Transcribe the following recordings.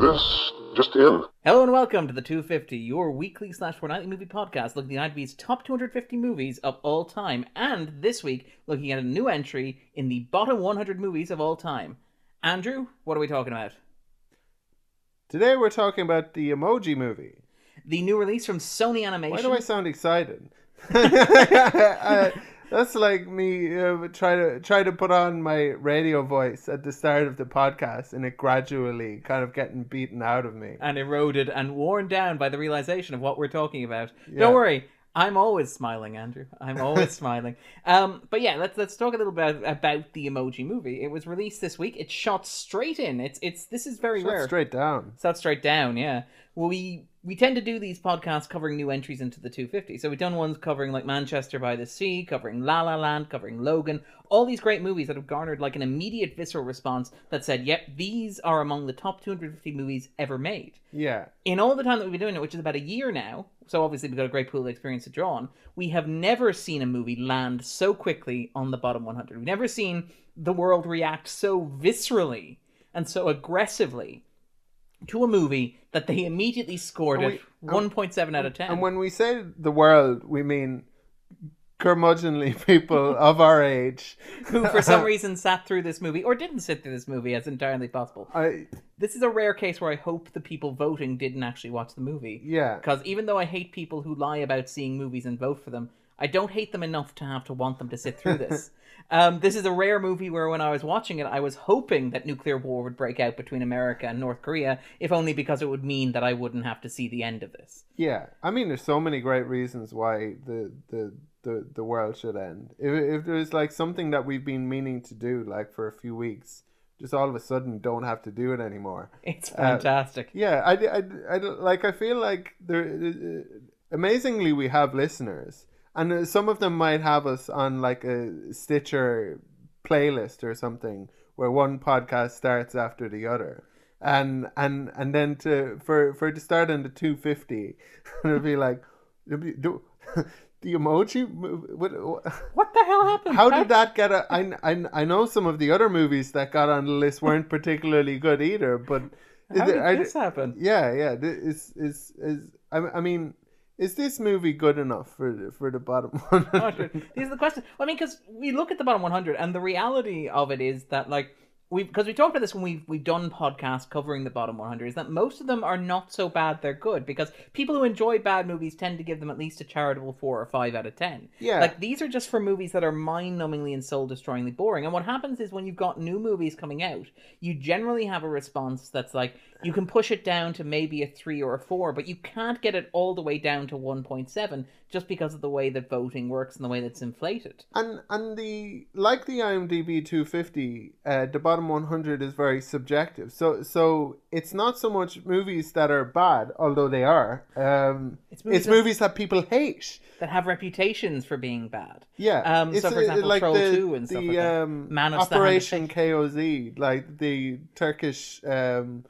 This just in. Hello and welcome to the 250, your weekly slash fortnightly movie podcast looking at IMDb's top 250 movies of all time. And this week, looking at a new entry in the bottom 100 movies of all time. Andrew, what are we talking about? Today we're talking about the Emoji Movie. The new release from Sony Animation. Why do I sound excited? Uh, that's like me uh, try to try to put on my radio voice at the start of the podcast, and it gradually kind of getting beaten out of me. and eroded and worn down by the realization of what we're talking about. Yeah. Don't worry, I'm always smiling, Andrew. I'm always smiling. Um, but yeah, let's let's talk a little bit about the Emoji Movie. It was released this week. It shot straight in. It's it's this is very Shut rare. straight down. Shot straight down. Yeah. Well, we we tend to do these podcasts covering new entries into the 250. So we've done ones covering like Manchester by the Sea, covering La La Land, covering Logan, all these great movies that have garnered like an immediate visceral response that said, "Yep, these are among the top 250 movies ever made." Yeah, in all the time that we've been doing it, which is about a year now, so obviously we've got a great pool of experience to draw on, we have never seen a movie land so quickly on the bottom 100. We've never seen the world react so viscerally and so aggressively to a movie that they immediately scored And at we- um, and- 1.7 out of 10. and when we say the world, we mean curmudgeonly people of our age. who for some reason sat through this movie or didn't sit through this movie as entirely possible. I This is a rare case where I hope the people voting didn't actually watch the movie. yeah. Because even though I hate people who lie about seeing movies and vote for them, I don't hate them enough to have to want them to sit through this. Um, this is a rare movie where, when I was watching it, I was hoping that nuclear war would break out between America and North Korea, if only because it would mean that I wouldn't have to see the end of this. Yeah, I mean, there's so many great reasons why the the the, the world should end. If if there's like something that we've been meaning to do like for a few weeks, just all of a sudden don't have to do it anymore. It's fantastic. Yeah, I, I, I like I feel like there uh, amazingly we have listeners, and uh, some of them might have us on like a Stitcher playlist or something where one podcast starts after the other. And and and then to for for it to start on the two fifty, it'll be like, it'll be, do, the emoji. What, what, the hell happened? how did that get a? I, I, I know some of the other movies that got on the list weren't particularly good either, but How did are this happen? yeah, yeah. Is is is I, I mean, is this movie good enough for the- for the bottom 100. These are the questions. I mean, because we look at the bottom 100, and the reality of it is that, like, we because we talked about this when we've we've done podcasts covering the bottom 100, is that most of them are not so bad they're good because people who enjoy bad movies tend to give them at least a charitable four or five out of ten. Yeah. like these are just for movies that are mind-numbingly and soul-destroyingly boring. And what happens is when you've got new movies coming out, you generally have a response that's like you can push it down to maybe a three or a four, but you can't get it all the way down to 1.7 just because of the way that voting works and the way that's inflated. and and the like the IMDb 250, uh, the bottom 100 is very subjective. So so it's not so much movies that are bad, although they are. Um, It's it's movies movies, that- that people hate. That have reputations for being bad. Yeah. Um, so, for uh, example, Troll 2 and stuff the, like that. Um, Man of Steel Operation KOZ, like the Turkish um,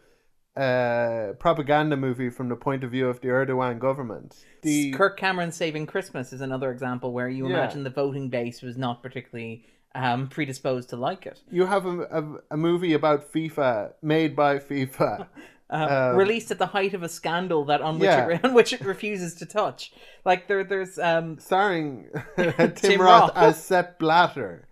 uh, propaganda movie from the point of view of the Erdogan government. The Kirk Cameron Saving Christmas is another example where you Yeah. imagine the voting base was not particularly um, predisposed to like it. you have a, a, a movie about FIFA made by FIFA. Uh, Um, released at the height of a scandal that on which Yeah. it, on which it refuses to touch. Like there, there's um, starring Tim, Tim Roth, Roth. as Sepp Blatter.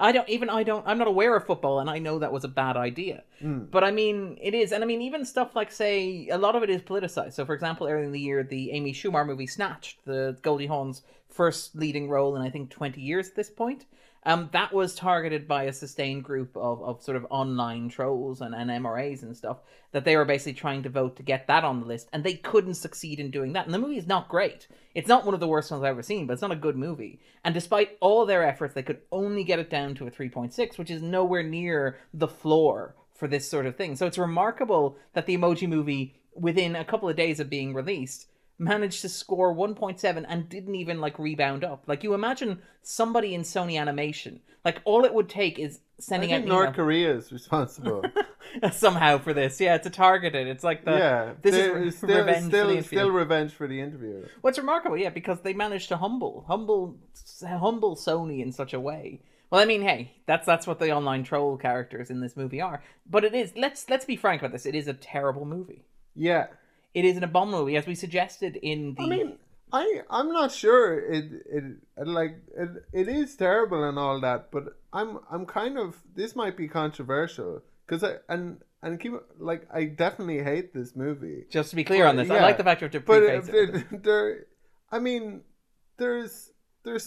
I don't even I don't I'm not aware of football and I know that was a bad idea. Hmm. But I mean it is and I mean even stuff like say a lot of it is politicized. So for example earlier in the year the Amy Schumer movie Snatched, the Goldie Hawn's first leading role in I think 20 years at this point. Um, that was targeted by a sustained group of, of sort of online trolls and, and MRAs and stuff that they were basically trying to vote to get that on the list, and they couldn't succeed in doing that. And the movie is not great. It's not one of the worst ones I've ever seen, but it's not a good movie. And despite all their efforts, they could only get it down to a 3.6, which is nowhere near the floor for this sort of thing. So it's remarkable that the Emoji Movie, within a couple of days of being released, managed to score 1.7 and didn't even like rebound up. Like you imagine somebody in Sony Animation, like all it would take is I sending out think email- North Korea is responsible. somehow for this. Yeah, it's a targeted. It's like the yeah, this is still, revenge still, for the interview. still revenge for the interview. What's remarkable, yeah, because they managed to humble, humble, humble Sony in such a way Well, I mean, hey, that's that's what the online troll characters in this movie are. But it is let's let's be frank about this. It is a terrible movie. Yeah. It is an abominable movie, as we suggested in the. I mean, I I'm not sure it it, like it, it is terrible and all that, but I'm I'm kind of this might be controversial because I and and keep like I definitely hate this movie. just to be clear But, on this, I like the fact you have to But preface uh, it. there, there, I mean, there's there's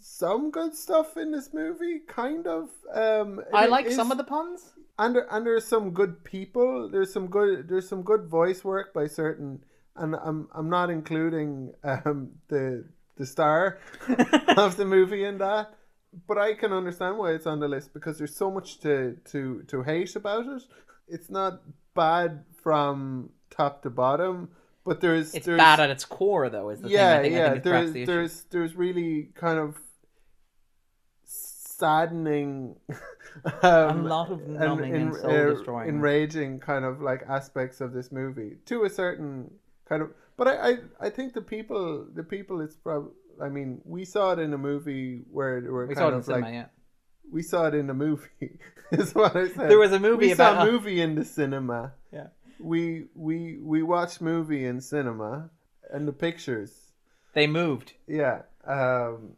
some good stuff in this movie, kind of. Um, I like is- some of the puns. And there, and there's some good people. There's some good there's some good voice work by certain, and I'm I'm not including um the the star of the movie in that, but I can understand why it's on the list because there's so much to to to hate about it. It's not bad from top to bottom, but there's It's there's, bad at its core, though. Is the yeah, thing. I think, I yeah. think There's the there's there's really kind of saddening, um, a lot of and numbing and, soul uh, destroying. enraging kind of like aspects of this movie to a certain kind of. But I, I, I think the people, the people, it's probably. I mean, we saw it in a movie where there were we kind saw it in of cinema. like yeah, we saw it in a movie. is what I said. there was a movie we about saw a movie in the cinema. Yeah. We we we watched movie in cinema, and the pictures. they moved. Yeah. Um,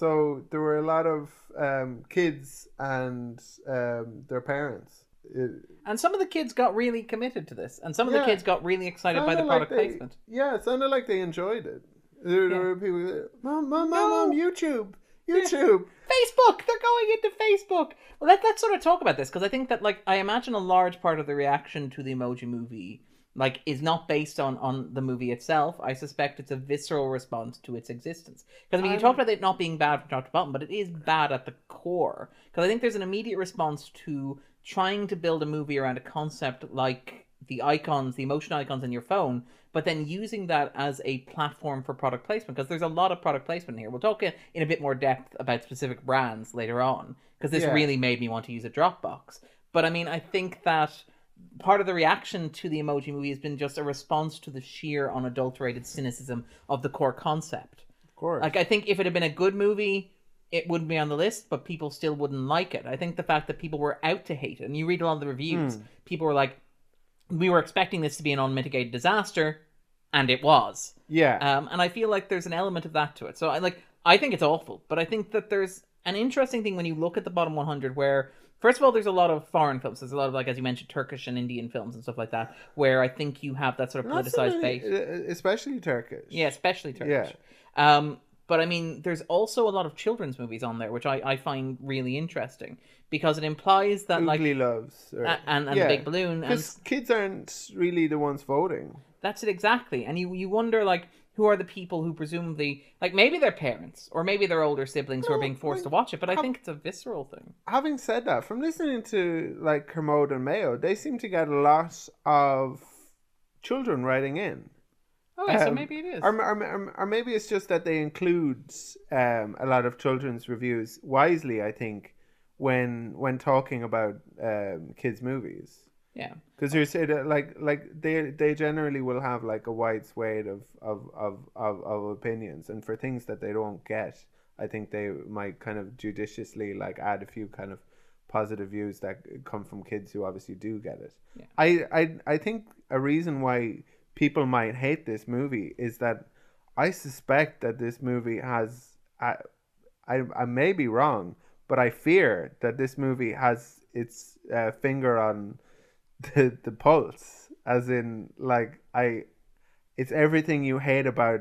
so there were a lot of um, kids and um, their parents. It, And some of the kids got really committed to this, and some of the kids got really excited by the sounded like product they- placement. Yeah, it sounded like they enjoyed it. There, there were people, that, mom, mom, mom, mom, YouTube, YouTube. Facebook, they're going into Facebook. Well, let, let's sort of talk about this because I think that, like, I imagine a large part of the reaction to the Emoji Movie, like, is not based on on the movie itself. I suspect it's a visceral response to its existence. Because I mean, you um, talked about it not being bad from top to bottom, but it is bad at the core. Because I think there's an immediate response to trying to build a movie around a concept like the icons, the emotion icons in your phone, but then using that as a platform for product placement because there's a lot of product placement here. We'll talk in in a bit more depth about specific brands later on because this Yeah. really made me want to use a Dropbox. But I mean, I think that part of the reaction to the emoji movie has been just a response to the sheer unadulterated cynicism of the core concept. Of course. Like I think if it had been a good movie, it wouldn't be on the list, but people still wouldn't like it. I think the fact that people were out to hate it, and you read a lot of the reviews, Hmm. people were like, "We were expecting this to be an unmitigated disaster," and it was. yeah. Um, and I feel like there's an element of that to it. So I like I think it's awful, but I think that there's an interesting thing when you look at the bottom 100 where first of all there's a lot of foreign films. There's a lot of like as you mentioned Turkish and Indian films and stuff like that where I think you have that sort of Not so politicized many- base. uh, especially Turkish. Yeah, especially Turkish. Yeah. Um, but I mean, there's also a lot of children's movies on there, which I, I find really interesting because it implies that like loves. Or, a- and and yeah. the big balloon and Because kids aren't really the ones voting. That's it exactly. And you you wonder like who are the people who presumably like maybe they're parents or maybe they're older siblings who are being forced to watch it, but I think it's a visceral thing. Having said that, from listening to like Kermode and Mayo, they seem to get a lot of children writing in. Okay, so Um, maybe it is. Or, or, or, or maybe it's just that they include um, a lot of children's reviews wisely, I think, when when talking about um, kids' movies. Yeah. Because you say that like like they they generally will have like a wide swathe of of, of, of of opinions, and for things that they don't get, I think they might kind of judiciously like add a few kind of positive views that come from kids who obviously do get it. Yeah. I, I I think a reason why people might hate this movie is that I suspect that this movie has I I, I may be wrong, but I fear that this movie has its uh, finger on the the pulse, as in like I, it's everything you hate about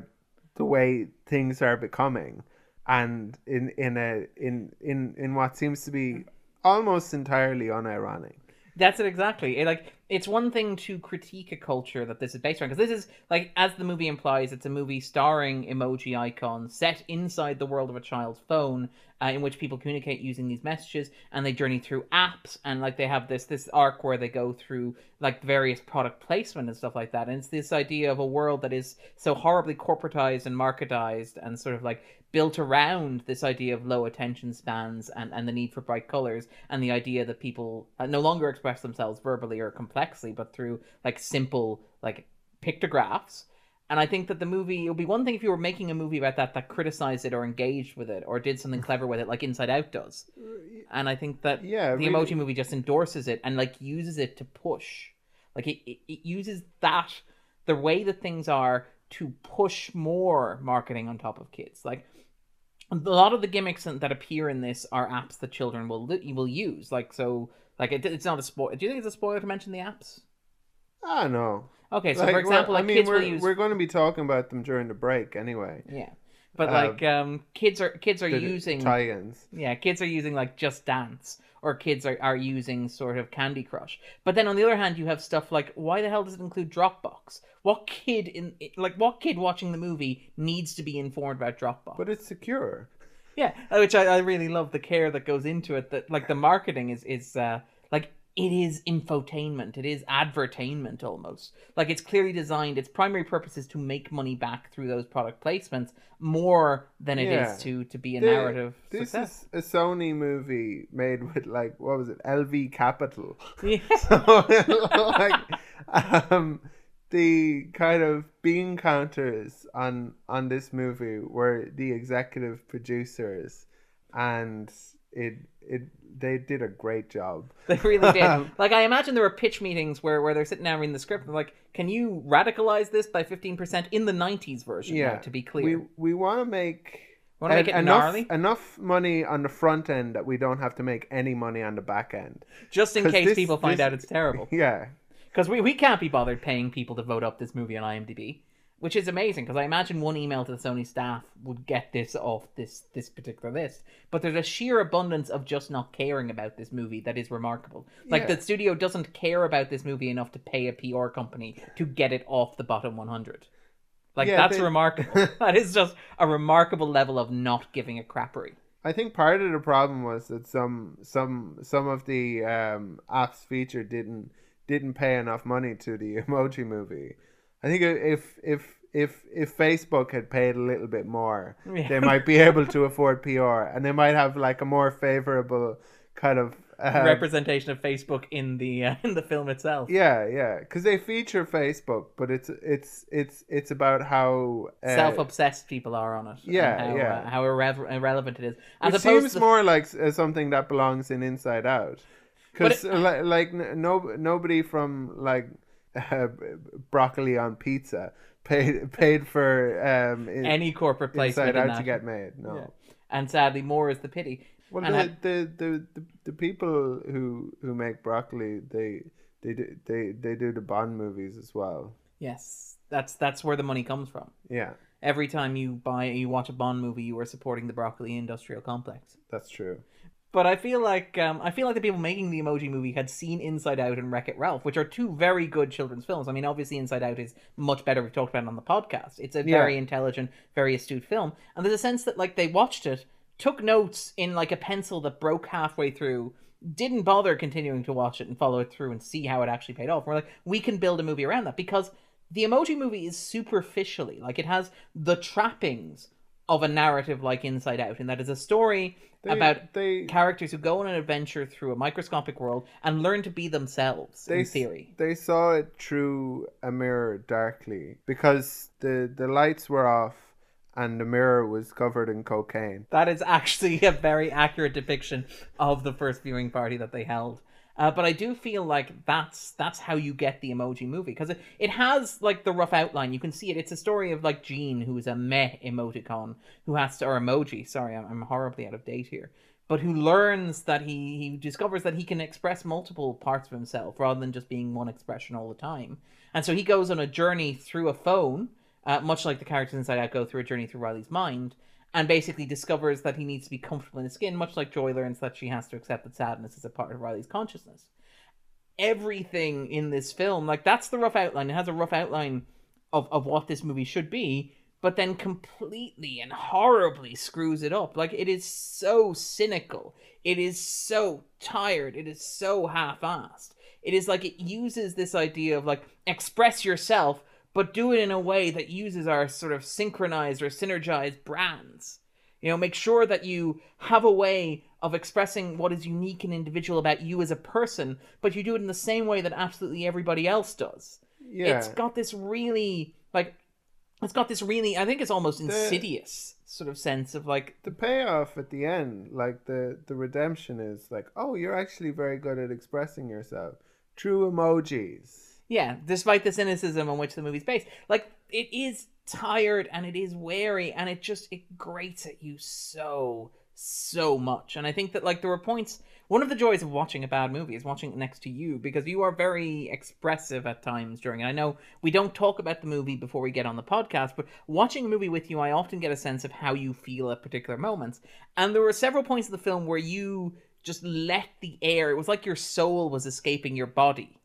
the way things are becoming, and in in a in in in what seems to be almost entirely unironic. That's it exactly. It, like it's one thing to critique a culture that this is based on because this is like as the movie implies, it's a movie starring emoji icons set inside the world of a child's phone, uh, in which people communicate using these messages and they journey through apps and like they have this this arc where they go through like various product placement and stuff like that. And it's this idea of a world that is so horribly corporatized and marketized and sort of like built around this idea of low attention spans and, and the need for bright colors and the idea that people uh, no longer express themselves verbally or complexly but through like simple like pictographs And I think that the movie it would be one thing if you were making a movie about that that criticized it or engaged with it or did something clever with it, like Inside Out does. And I think that Yeah, the really- emoji movie just endorses it and like uses it to push. Like it, it, it uses that the way that things are to push more marketing on top of kids. Like a lot of the gimmicks that appear in this are apps that children will will use. Like so, like it, it's not a spoil. Do you think it's a spoiler to mention the apps? I don't know. Okay, so Like, for example, I mean, kids we're, will use we're going to be talking about them during the break anyway. yeah, but uh, like um, kids are kids are using tie-ins. yeah kids are using like Just Dance or kids are, are using sort of Candy Crush. But then on the other hand, you have stuff like why the hell does it include Dropbox? What kid in like what kid watching the movie needs to be informed about Dropbox? But it's secure. Yeah, which I, I really love the care that goes into it. That like the marketing is is uh, it is infotainment. It is advertainment almost. Like it's clearly designed. Its primary purpose is to make money back through those product placements more than it is Yeah. to to be a The- narrative This success. is a Sony movie made with like what was it? LV Capital. Yeah. like um the kind of bean counters on on this movie were the executive producers and it it they did a great job. They really did. Like I imagine there were pitch meetings where, where they're sitting down reading the script and like, "Can you radicalize this by fifteen percent in the '90s version?" now, Yeah. to be clear. We we want to make Wanna make it enough gnarly? enough money on the front end that we don't have to make any money on the back end. Just in case this- people find this- out it's terrible. Yeah. Because we, we can't be bothered paying people to vote up this movie on IMDb, which is amazing. Because I imagine one email to the Sony staff would get this off this this particular list. But there's a sheer abundance of just not caring about this movie that is remarkable. Like the studio doesn't care about this movie enough to pay a PR company to get it off the bottom 100. Like Yeah, that's they- remarkable. that is just a remarkable level of not giving a crappery. I think part of the problem was that some some some of the um, apps featured didn't didn't pay enough money to the emoji movie. I think if if if if Facebook had paid a little bit more, Yeah. they might be able to afford PR, and they might have like a more favorable kind of uh, Representation of Facebook in the uh, in the film itself. Yeah, yeah, because they feature Facebook, but it's it's it's it's about how uh, self-obsessed people are on it. yeah, how, yeah. uh, how irre- irrelevant it is. As it seems to more like uh, something that belongs in Inside Out, because like, like n- no nobody from like uh, broccoli on pizza paid paid for um in, any corporate placement Inside Out that. to get made. No, Yeah. And sadly, more is the pity. well the, ha- the, the the the people who who make broccoli they they do they they do the Bond movies as well. Yes, that's that's where the money comes from. Yeah, Every time you buy, you watch a Bond movie, you are supporting the broccoli industrial complex. that's true. But I feel like um, I feel like the people making the Emoji Movie had seen Inside Out and Wreck It Ralph, which are two very good children's films. I mean, obviously Inside Out is much better. We've talked about it on the podcast. It's a Yeah. very intelligent, very astute film, and there's a sense that like they watched it, took notes in like a pencil that broke halfway through, didn't bother continuing to watch it and follow it through and see how it actually paid off. We're like, we can build a movie around that because the Emoji Movie is superficially like it has the trappings of a narrative like Inside Out, and that is a story They, about they characters who go on an adventure through a microscopic world and learn to be themselves they in theory. they saw it through a mirror darkly because the the lights were off and the mirror was covered in cocaine. That is actually a very accurate depiction of the first viewing party that they held. Uh, but I do feel like that's that's how you get the emoji movie because it, it has like the rough outline. You can see it. It's a story of like Gene, who is a meh emoticon, who has to or emoji. Sorry, I'm, I'm horribly out of date here. But who learns that he he discovers that he can express multiple parts of himself rather than just being one expression all the time. And so he goes on a journey through a phone, uh, much like the characters inside out go through a journey through Riley's mind, and basically discovers that he needs to be comfortable in his skin, much like Joy learns that she has to accept that sadness is a part of Riley's consciousness. Everything in this film, like that's the rough outline. It has a rough outline of, of what this movie should be, but then completely and horribly screws it up. Like it is so cynical. It is so tired. It is so half-assed. It is like it uses this idea of like express yourself, but do it in a way that uses our sort of synchronized or synergized brands. You know, make sure that you have a way of expressing what is unique and individual about you as a person, but you do it in the same way that absolutely everybody else does. Yeah, It's got this really like it's got this really I think it's almost insidious sort of sense of like the payoff at the end, like the the redemption is like, oh, you're actually very good at expressing yourself. True emojis. Yeah, despite the cynicism on which the movie's based. Like it is tired and it is weary and it just it grates at you so so much. And I think that like there were points one of the joys of watching a bad movie is watching it next to you because you are very expressive at times during it. I know we don't talk about the movie before we get on the podcast, but watching a movie with you, I often get a sense of how you feel at particular moments. And there were several points of the film where you just let the air, it was like your soul was escaping your body.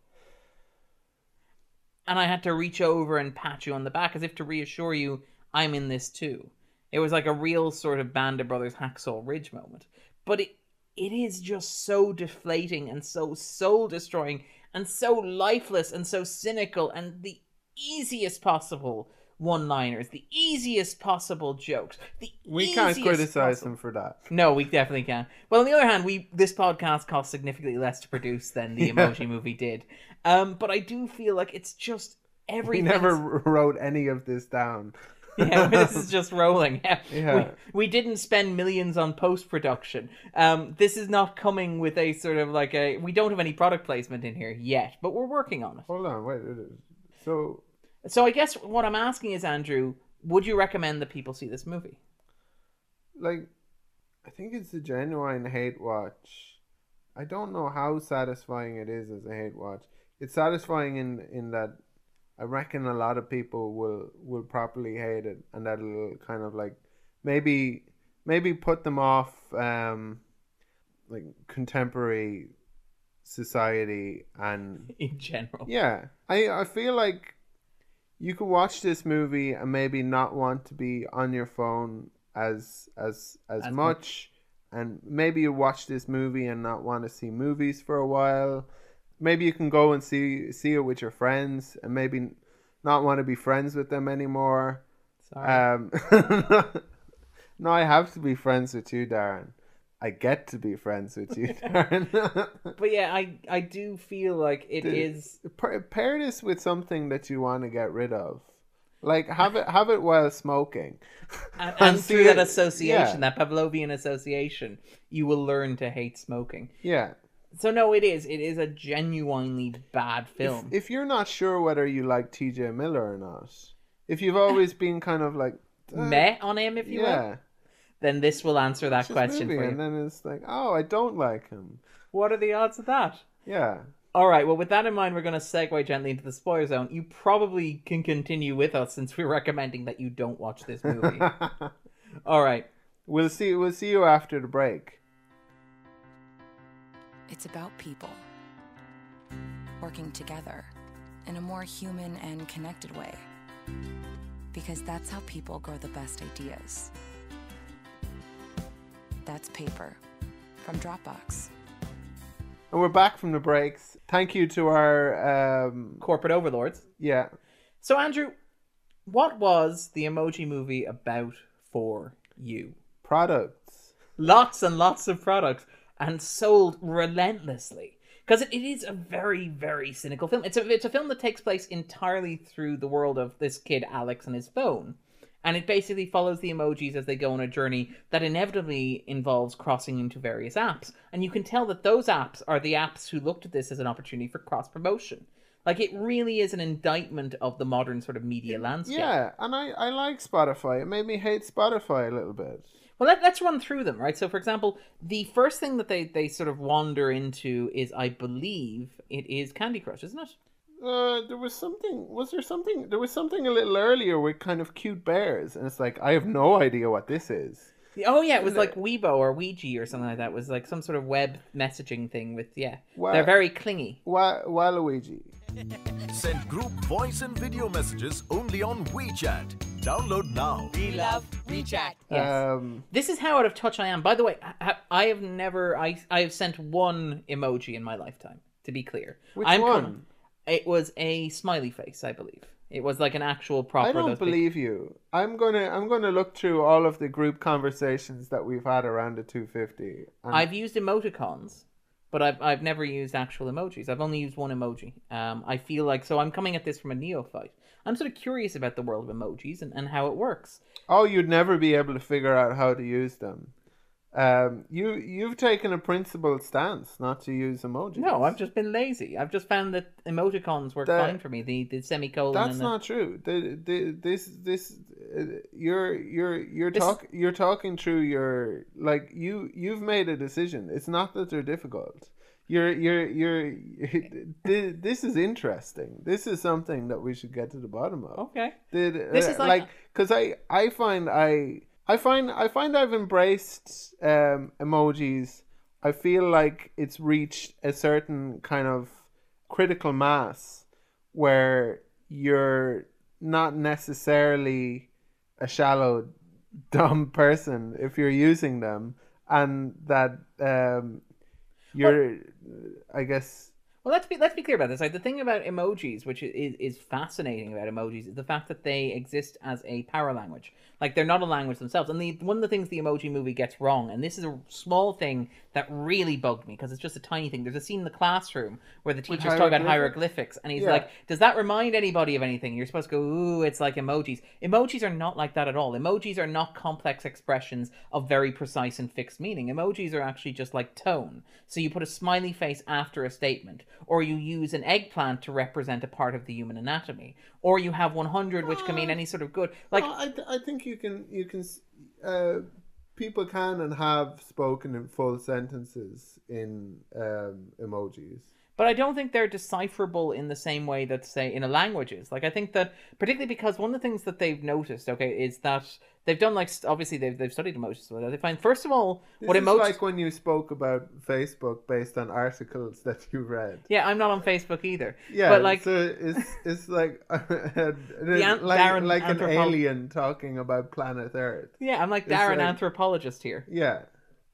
And I had to reach over and pat you on the back as if to reassure you, I'm in this too. It was like a real sort of Band of Brothers Hacksaw Ridge moment. But it it is just so deflating and so soul destroying and so lifeless and so cynical and the easiest possible one liners, the easiest possible jokes. The we can't criticize possible... them for that. No, we definitely can. Well, on the other hand, we this podcast costs significantly less to produce than the Emoji Movie did. Um, but I do feel like it's just everything. We never wrote any of this down. yeah, this is just rolling. Yeah. yeah. We, we didn't spend millions on post production. Um, this is not coming with a sort of like a. We don't have any product placement in here yet, but we're working on it. Hold on, wait. So. So I guess what I'm asking is, Andrew, would you recommend that people see this movie? Like, I think it's a genuine hate watch. I don't know how satisfying it is as a hate watch. It's satisfying in in that I reckon a lot of people will will properly hate it, and that'll kind of like maybe maybe put them off um like contemporary society and in general. Yeah, I I feel like you could watch this movie and maybe not want to be on your phone as as as, as much, much, and maybe you watch this movie and not want to see movies for a while maybe you can go and see see it with your friends and maybe not want to be friends with them anymore. Sorry. Um, no, I have to be friends with you, Darren. I get to be friends with you, Darren. but yeah, I I do feel like it the, is pair this with something that you want to get rid of. Like have it have it while smoking, and, and through that association, yeah. that Pavlovian association, you will learn to hate smoking. Yeah, so no, it is. It is a genuinely bad film. If, if you're not sure whether you like T.J. Miller or not, if you've always been kind of like uh, met on him, if you yeah. will, then this will answer that question for you. And then it's like, oh, I don't like him. What are the odds of that? Yeah. All right. Well, with that in mind, we're going to segue gently into the spoiler zone. You probably can continue with us since we're recommending that you don't watch this movie. All right. We'll see. We'll see you after the break. It's about people working together in a more human and connected way. Because that's how people grow the best ideas. That's paper from Dropbox. And we're back from the breaks. Thank you to our um, corporate overlords. Yeah. So, Andrew, what was the emoji movie about for you? Products. Lots and lots of products and sold relentlessly because it, it is a very very cynical film it's a, it's a film that takes place entirely through the world of this kid alex and his phone and it basically follows the emojis as they go on a journey that inevitably involves crossing into various apps. And you can tell that those apps are the apps who looked at this as an opportunity for cross promotion like it really is an indictment of the modern sort of media landscape. Yeah and i i like spotify. It made me hate spotify a little bit. Well, let, us run through them, right? So, for example, the first thing that they, they sort of wander into is, I believe, it is Candy Crush, isn't it? Uh, there was something. Was there something? There was something a little earlier with kind of cute bears, and it's like I have no idea what this is. Oh yeah, it was like Weibo or Ouija or something like that. It was like some sort of web messaging thing with yeah. Wa- They're very clingy. Wa- Waluigi. Send group voice and video messages only on WeChat. Download now. We love WeChat. Yes. Um, this is how out of touch I am. By the way, I have never I I have sent one emoji in my lifetime. To be clear, which I'm one? It was a smiley face, I believe. It was like an actual proper. I don't believe big... you. I'm gonna I'm gonna look through all of the group conversations that we've had around the 250. And... I've used emoticons but I've I've never used actual emojis. I've only used one emoji. Um, I feel like so I'm coming at this from a neophyte. I'm sort of curious about the world of emojis and, and how it works. Oh, you'd never be able to figure out how to use them. Um, you you've taken a principled stance not to use emojis. No, I've just been lazy. I've just found that emoticons work fine for me. The the semicolon. That's and the, not true. The, the, this this uh, you're you're you're This- talk you're talking through your like you you've made a decision. It's not that they're difficult. You're you're you're thi- this is interesting. This is something that we should get to the bottom of. Okay. Did This uh, is like- because I I find I I find I find I've embraced um, emojis. I feel like it's reached a certain kind of critical mass where you're not necessarily a shallow dumb person if you're using them and that um, you're I guess Well, let's be let's be clear about this. Like the thing about emojis, which is is fascinating about emojis, is the fact that they exist as a power language. Like they're not a language themselves. And the one of the things the Emoji Movie gets wrong, and this is a small thing that really bugged me because it's just a tiny thing. There's a scene in the classroom where the teacher's talking about hieroglyphics? hieroglyphics, and he's Yeah. like, "Does that remind anybody of anything?" You're supposed to go, "Ooh, it's like emojis." Emojis are not like that at all. Emojis are not complex expressions of very precise and fixed meaning. Emojis are actually just like tone. So you put a smiley face after a statement, or you use an eggplant to represent a part of the human anatomy, or you have 100, which can mean any sort of good. Like, I, th- I think you can you can uh, people can and have spoken in full sentences in um, emojis. but I don't think they're decipherable in the same way that, say, in a language is. Like, I think that, particularly because one of the things that they've noticed, okay, is that they've done, like, obviously they've, they've studied emojis. So they find, first of all, This what emojis. like when you spoke about Facebook based on articles that you read. Yeah, I'm not on Facebook either. Yeah, but like, so it's it's like an- like, Darren like an alien talking about planet Earth. yeah, I'm like Darren, like- anthropologist here. Yeah,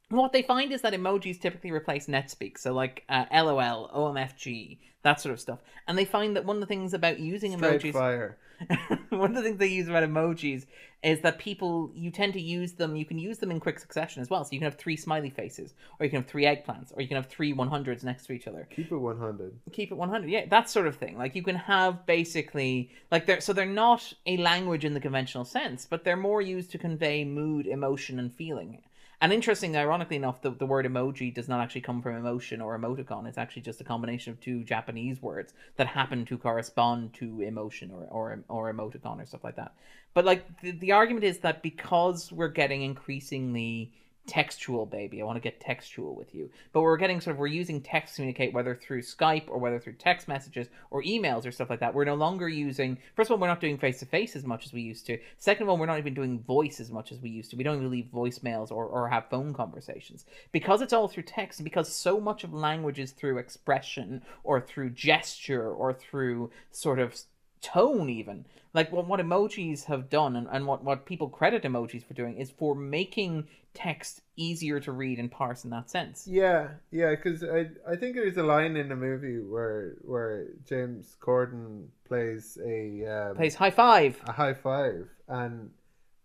What they find is that emojis typically replace NetSpeak, so like uh, LOL, OMFG, that sort of stuff. And they find that one of the things about using straight emojis, fire. one of the things they use about emojis is that people you tend to use them. You can use them in quick succession as well. So you can have three smiley faces, or you can have three eggplants, or you can have three 100s next to each other Keep it one hundred. keep it 100 yeah that sort of thing like you can have basically like they're so they're not a language in the conventional sense but they're more used to convey mood emotion and feeling and interesting ironically enough the, the word emoji does not actually come from emotion or emoticon. It's actually just a combination of two japanese words that happen to correspond to emotion or or, or emoticon or stuff like that. But like the, the argument is that because we're getting increasingly textual baby. I want to get textual with you. But we're getting sort of we're using text to communicate whether through skype or whether through text messages or emails or stuff like that. We're no longer using first of all we're not doing face to face as much as we used to. Second of all we're not even doing voice as much as we used to. We don't even leave voicemails or, or have phone conversations. Because it's all through text and because so much of language is through expression or through gesture or through sort of tone even. Like what, what emojis have done and, and what, what people credit emojis for doing is for making text easier to read and parse in that sense. Yeah, yeah, because I I think there's a line in the movie where where James Corden plays a um, plays high five. a high five and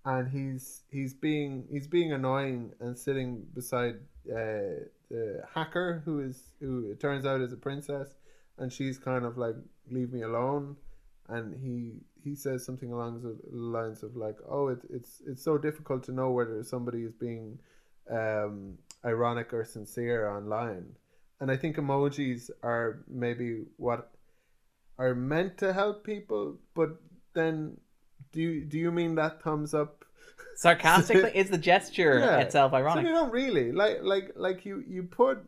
and he's he's being he's being annoying and sitting beside uh, the hacker who is who it turns out is a princess and she's kind of like leave me alone and he he says something along the lines of like oh it, it's it's so difficult to know whether somebody is being um ironic or sincere online. And i think emojis are maybe what are meant to help people but then do you do you mean that thumbs up? Sarcastically? Is the gesture Yeah. itself so you don't really like like like you you put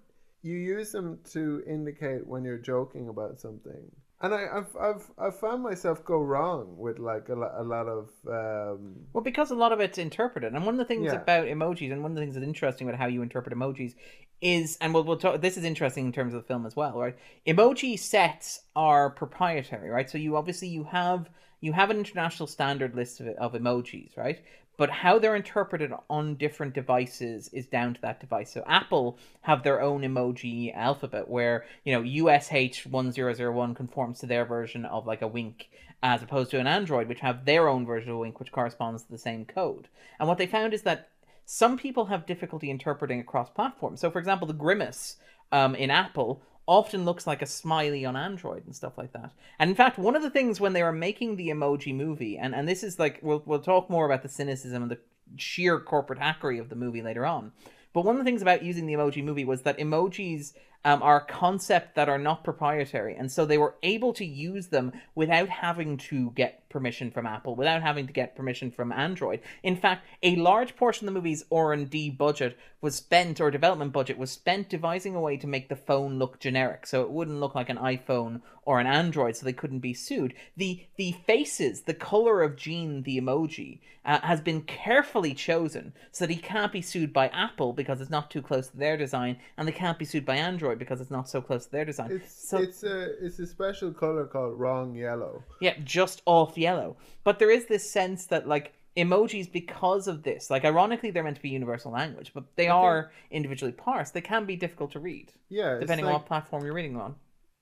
you use them to indicate when you're joking about something and I, I've I've I've found myself go wrong with like a, lo- a lot of um Well, because a lot of it's interpreted, and one of the things Yeah. about emojis, and one of the things that's interesting about how you interpret emojis, is, and we'll, we'll talk. This is interesting in terms of the film as well, right? Emoji sets are proprietary, right? So you obviously you have you have an international standard list of, of emojis, right? But how they're interpreted on different devices is down to that device. So Apple have their own emoji alphabet, where you know USH one zero zero one conforms to their version of like a wink, as opposed to an Android, which have their own version of Wink, which corresponds to the same code. And what they found is that some people have difficulty interpreting across platforms. So, for example, the grimace um, in Apple often looks like a smiley on Android and stuff like that. And in fact, one of the things when they were making the emoji movie, and, and this is like we'll we'll talk more about the cynicism and the sheer corporate hackery of the movie later on. But one of the things about using the emoji movie was that emojis um, are concept that are not proprietary, and so they were able to use them without having to get permission from Apple, without having to get permission from Android. In fact, a large portion of the movie's R and D budget was spent, or development budget was spent, devising a way to make the phone look generic, so it wouldn't look like an iPhone or an Android, so they couldn't be sued. the The faces, the color of Gene, the emoji, uh, has been carefully chosen so that he can't be sued by Apple because it's not too close to their design, and they can't be sued by Android because it's not so close to their design. It's so it's a it's a special color called wrong yellow. yeah, just off yellow. But there is this sense that like emojis because of this, like ironically they're meant to be universal language, but they are individually parsed. They can be difficult to read Yeah, depending on what platform you're reading on.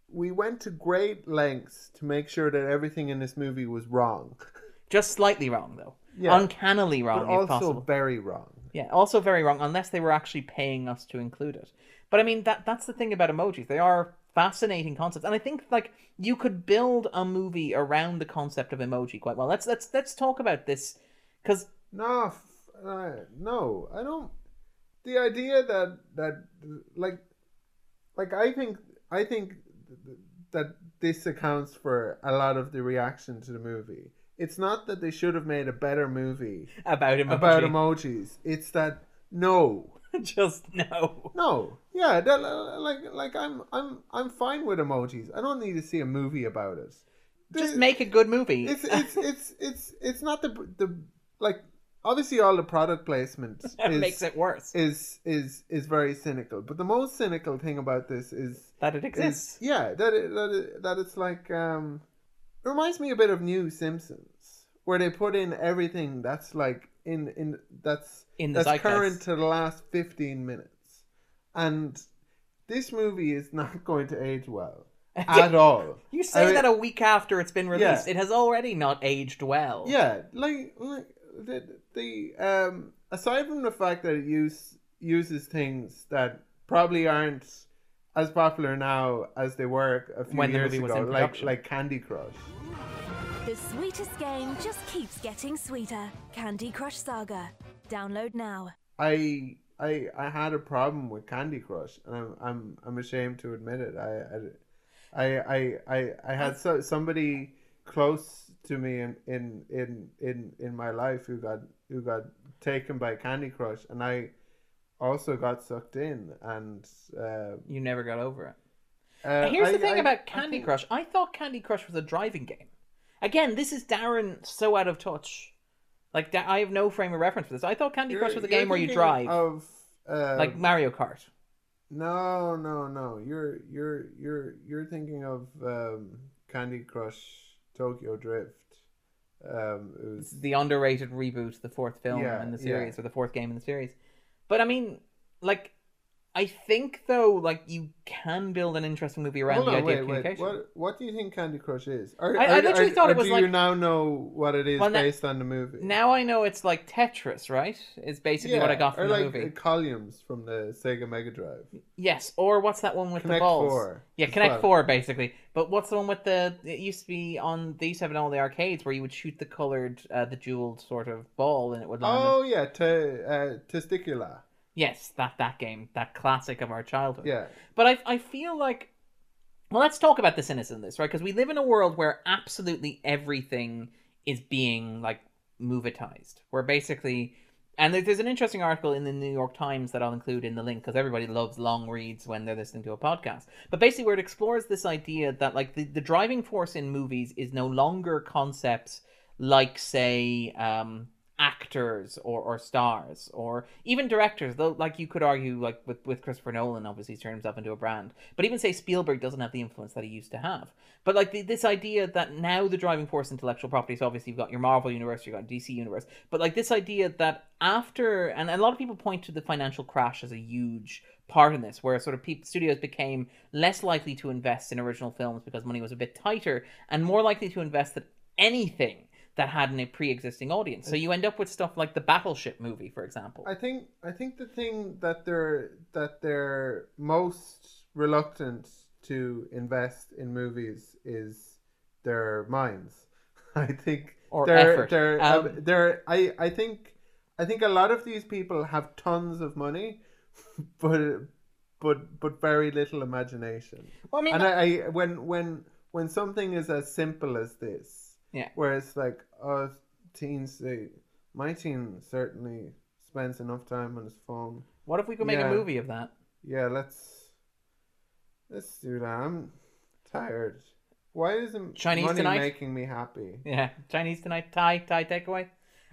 we went to great lengths to make sure that everything in this movie was wrong, Just slightly wrong though. Yeah. Uncannily wrong but if also possible. very wrong. Yeah, also very wrong unless they were actually paying us to include it. But I mean that that's the thing about emojis. They are fascinating concepts. And I think like you could build a movie around the concept of emoji quite well. Let's let's let's talk about this cuz No, uh, no, I don't. The idea that that like, like I think I think that this accounts for a lot of the reaction to the movie. It's not that they should have made a better movie about emoji. about emojis. It's that no, Just no. no, yeah, that, like like I'm I'm I'm fine with emojis. I don't need to see a movie about it. Just make a good movie. it's it's it's it's it's not the the like obviously all the product placement is, makes it worse. is is is very cynical. But the most cynical thing about this is that it exists. yeah that it, that it, that it's like um it reminds me a bit of New Simpsons where they put in everything that's like in in that's In the that's current to the last 15 minutes and this movie is not going to age well at all You say I mean- that a week after it's been released. Yeah. It has already not aged well. Yeah, like like the the um aside from the fact that it use uses things that probably aren't as popular now as they were a few When years ago, like like Candy Crush. The sweetest game just keeps getting sweeter. Candy Crush Saga. Download now. I I I had a problem with Candy Crush, and I'm I'm I'm ashamed to admit it. I I I I, I, I had so, somebody close to me in, in in in in my life who got who got taken by Candy Crush, and I also got sucked in. And uh, You never got over it. uh, Here's I- the thing I- about I Candy think- Crush. I thought Candy Crush was a driving game. Again, this is Darren so out of touch. Like Da- I have no frame of reference for this. I thought Candy You're- Crush was a you're game where you thinking drive, Of uh, like Mario Kart. No, no, no. You're you're you're you're thinking of um, Candy Crush Tokyo Drift. Um, it was the underrated reboot, the fourth film Yeah, in the series or the fourth game in the series. But I mean, like, I think though, like you can build an interesting movie around Hold the on, idea wait, of wait. communication. What what do you think Candy Crush is? Or, I- I literally or- thought or it was do you now know what it is Well, based on the movie? Now I know it's like Tetris, right? Is basically what I got from or the like movie. columns from the Sega Mega Drive. Yes, or what's that one with Connect the balls? Four Yeah, Connect well. Four basically. But what's the one with the? It used to be on. They used to have it on all the arcades where you would shoot the colored, uh, the jeweled sort of ball, and it would land. in- Oh yeah, te, uh, Testicula. Yes, that that game, that classic of our childhood. Yeah. But I I feel like well, let's talk about the cynicism of this, right? Because we live in a world where absolutely everything is being like movetized. Where basically, and there's an interesting article in the New York Times that I'll include in the link because everybody loves long reads when they're listening to a podcast. But basically, where it explores this idea that like the, the driving force in movies is no longer concepts like say um actors or, or stars or even directors though like you could argue like with, with christopher nolan obviously he's turned himself into a brand. But even say spielberg doesn't have the influence that he used to have. But like the, this idea that now the driving force intellectual property so obviously you've got your marvel universe you've got dc universe but like this idea that after and a lot of people point to the financial crash as a huge part in this where sort of people studios became less likely to invest in original films because money was a bit tighter and more likely to invest in anything that had a pre-existing audience. So you end up with stuff like the Battleship movie, for example. I think I think the thing that they're that they're most reluctant to invest in movies is their minds. I think Or they're effort. they're Um, um, they're I I think I think a lot of these people have tons of money, but but but very little imagination. well, I mean, And I, I when when when something is as simple as this, Yeah. where it's like, oh, teens, they, my teen certainly spends enough time on his phone. what if we could make yeah. a movie of that? Yeah, let's let's do that. I'm tired. Why isn't Chinese money tonight? making me happy? Yeah, Chinese tonight, Thai, Thai takeaway.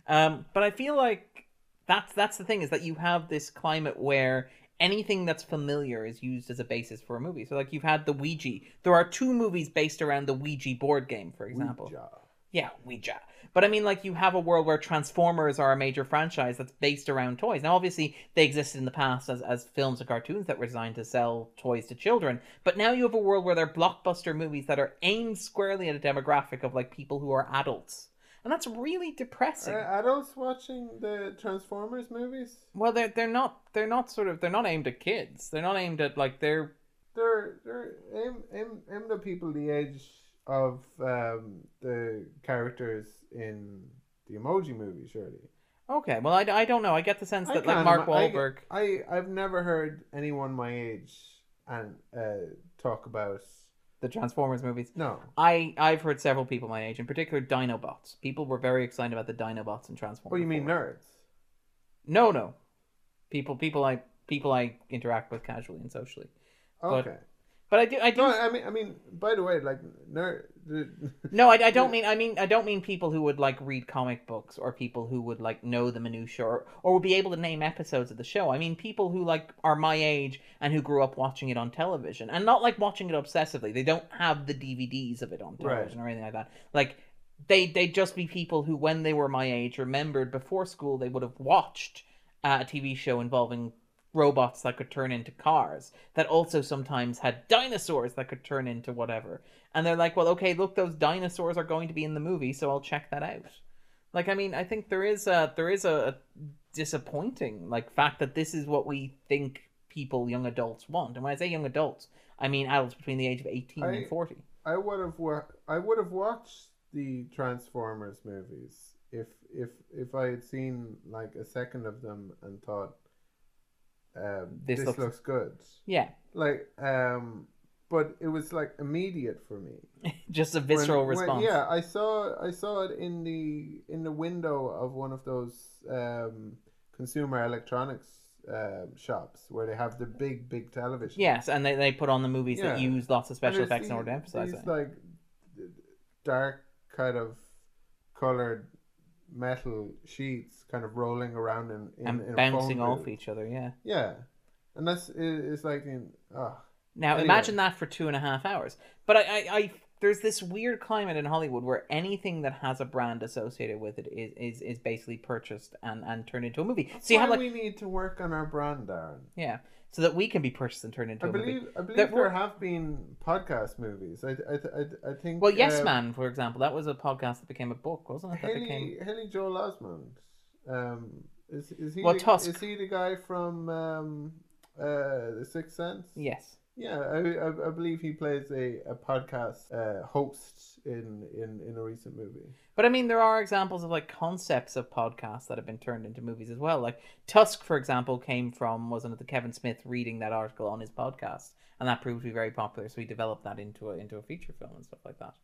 Um, but I feel like that's that's the thing is that you have this climate where anything that's familiar is used as a basis for a movie. So like you've had the Ouija. There are two movies based around the Ouija board game, for example. Ouija. Yeah, Ouija. But I mean, like, you have a world where Transformers are a major franchise that's based around toys. Now, obviously, they existed in the past as, as films and cartoons that were designed to sell toys to children. But now you have a world where they're blockbuster movies that are aimed squarely at a demographic of, like, people who are adults. And that's really depressing. Are adults watching the Transformers movies? well, they're, they're not, they're not sort of, they're not aimed at kids. They're not aimed at, like, they're, They're they're aim aim aim the people the age of um, the characters in the Emoji movie, surely. okay. Well, I, I don't know. I get the sense I that, like, Mark ima- I- Wahlberg. I, I've never heard anyone my age and uh, talk about the Transformers movies. no. I I've heard several people my age, in particular Dinobots. People were very excited about the Dinobots and Transformers. Oh, you mean 4. nerds? No, no. People people I people I interact with casually and socially. Okay. But I do I do No, I mean, I mean. By the way, like nerd. No, I, I don't mean I mean I don't mean people who would like read comic books or people who would like know the minutia or, or would be able to name episodes of the show. I mean people who like are my age and who grew up watching it on television and not like watching it obsessively. They don't have the DVDs of it on television or anything like that. Like they they'd just be people who when they were my age remembered before school they would have watched uh, a TV show involving robots that could turn into cars that also sometimes had dinosaurs that could turn into whatever. And they're like, well, okay, look, those dinosaurs are going to be in the movie, so I'll check that out. Like, I mean, I think there is a there is a disappointing like fact that this is what we think people, young adults, want. And when I say young adults, I mean adults between the age of eighteen I- and forty. I would have wa- I would have watched the Transformers movies if if if I had seen like a second of them and thought um, This this, looks- looks... good. Yeah, Like um, but it was like immediate for me. just a When- visceral when- response. yeah, I saw I saw it in the in the window of one of those um, consumer electronics um, shops where they have the big big television. Yes, and they, they put on the movies that use lots of special effects in these- order to emphasize these, it. like dark kind of colored metal sheets kind of rolling around in, in, and in bouncing off booth. each other, yeah. Yeah, and that's it, it's like in ah Now Anyway. imagine that for two and a half hours. But I, I, I, there's this weird climate in Hollywood where anything that has a brand associated with it is is, is basically purchased and, and turned into a movie. so you have like we need to work on our brand, Darren. yeah, so that we can be purchased and turned into I a believe movie. I believe That there have been podcast movies. I I I, I think. Well, Yes uh, Man, for example, that was a podcast that became a book, wasn't it? That Haley became Haley Joel Osment. Um, is is he Well, the, Tusk. is he the guy from um uh the Sixth Sense? yes. Yeah, I, I, I believe he plays a, a podcast uh, host in, in, in a recent movie. But I mean, there are examples of like concepts of podcasts that have been turned into movies as well. Like Tusk, for example, came from wasn't it the Kevin Smith reading that article on his podcast, and that proved to be very popular. So he developed that into a into a feature film and stuff like that.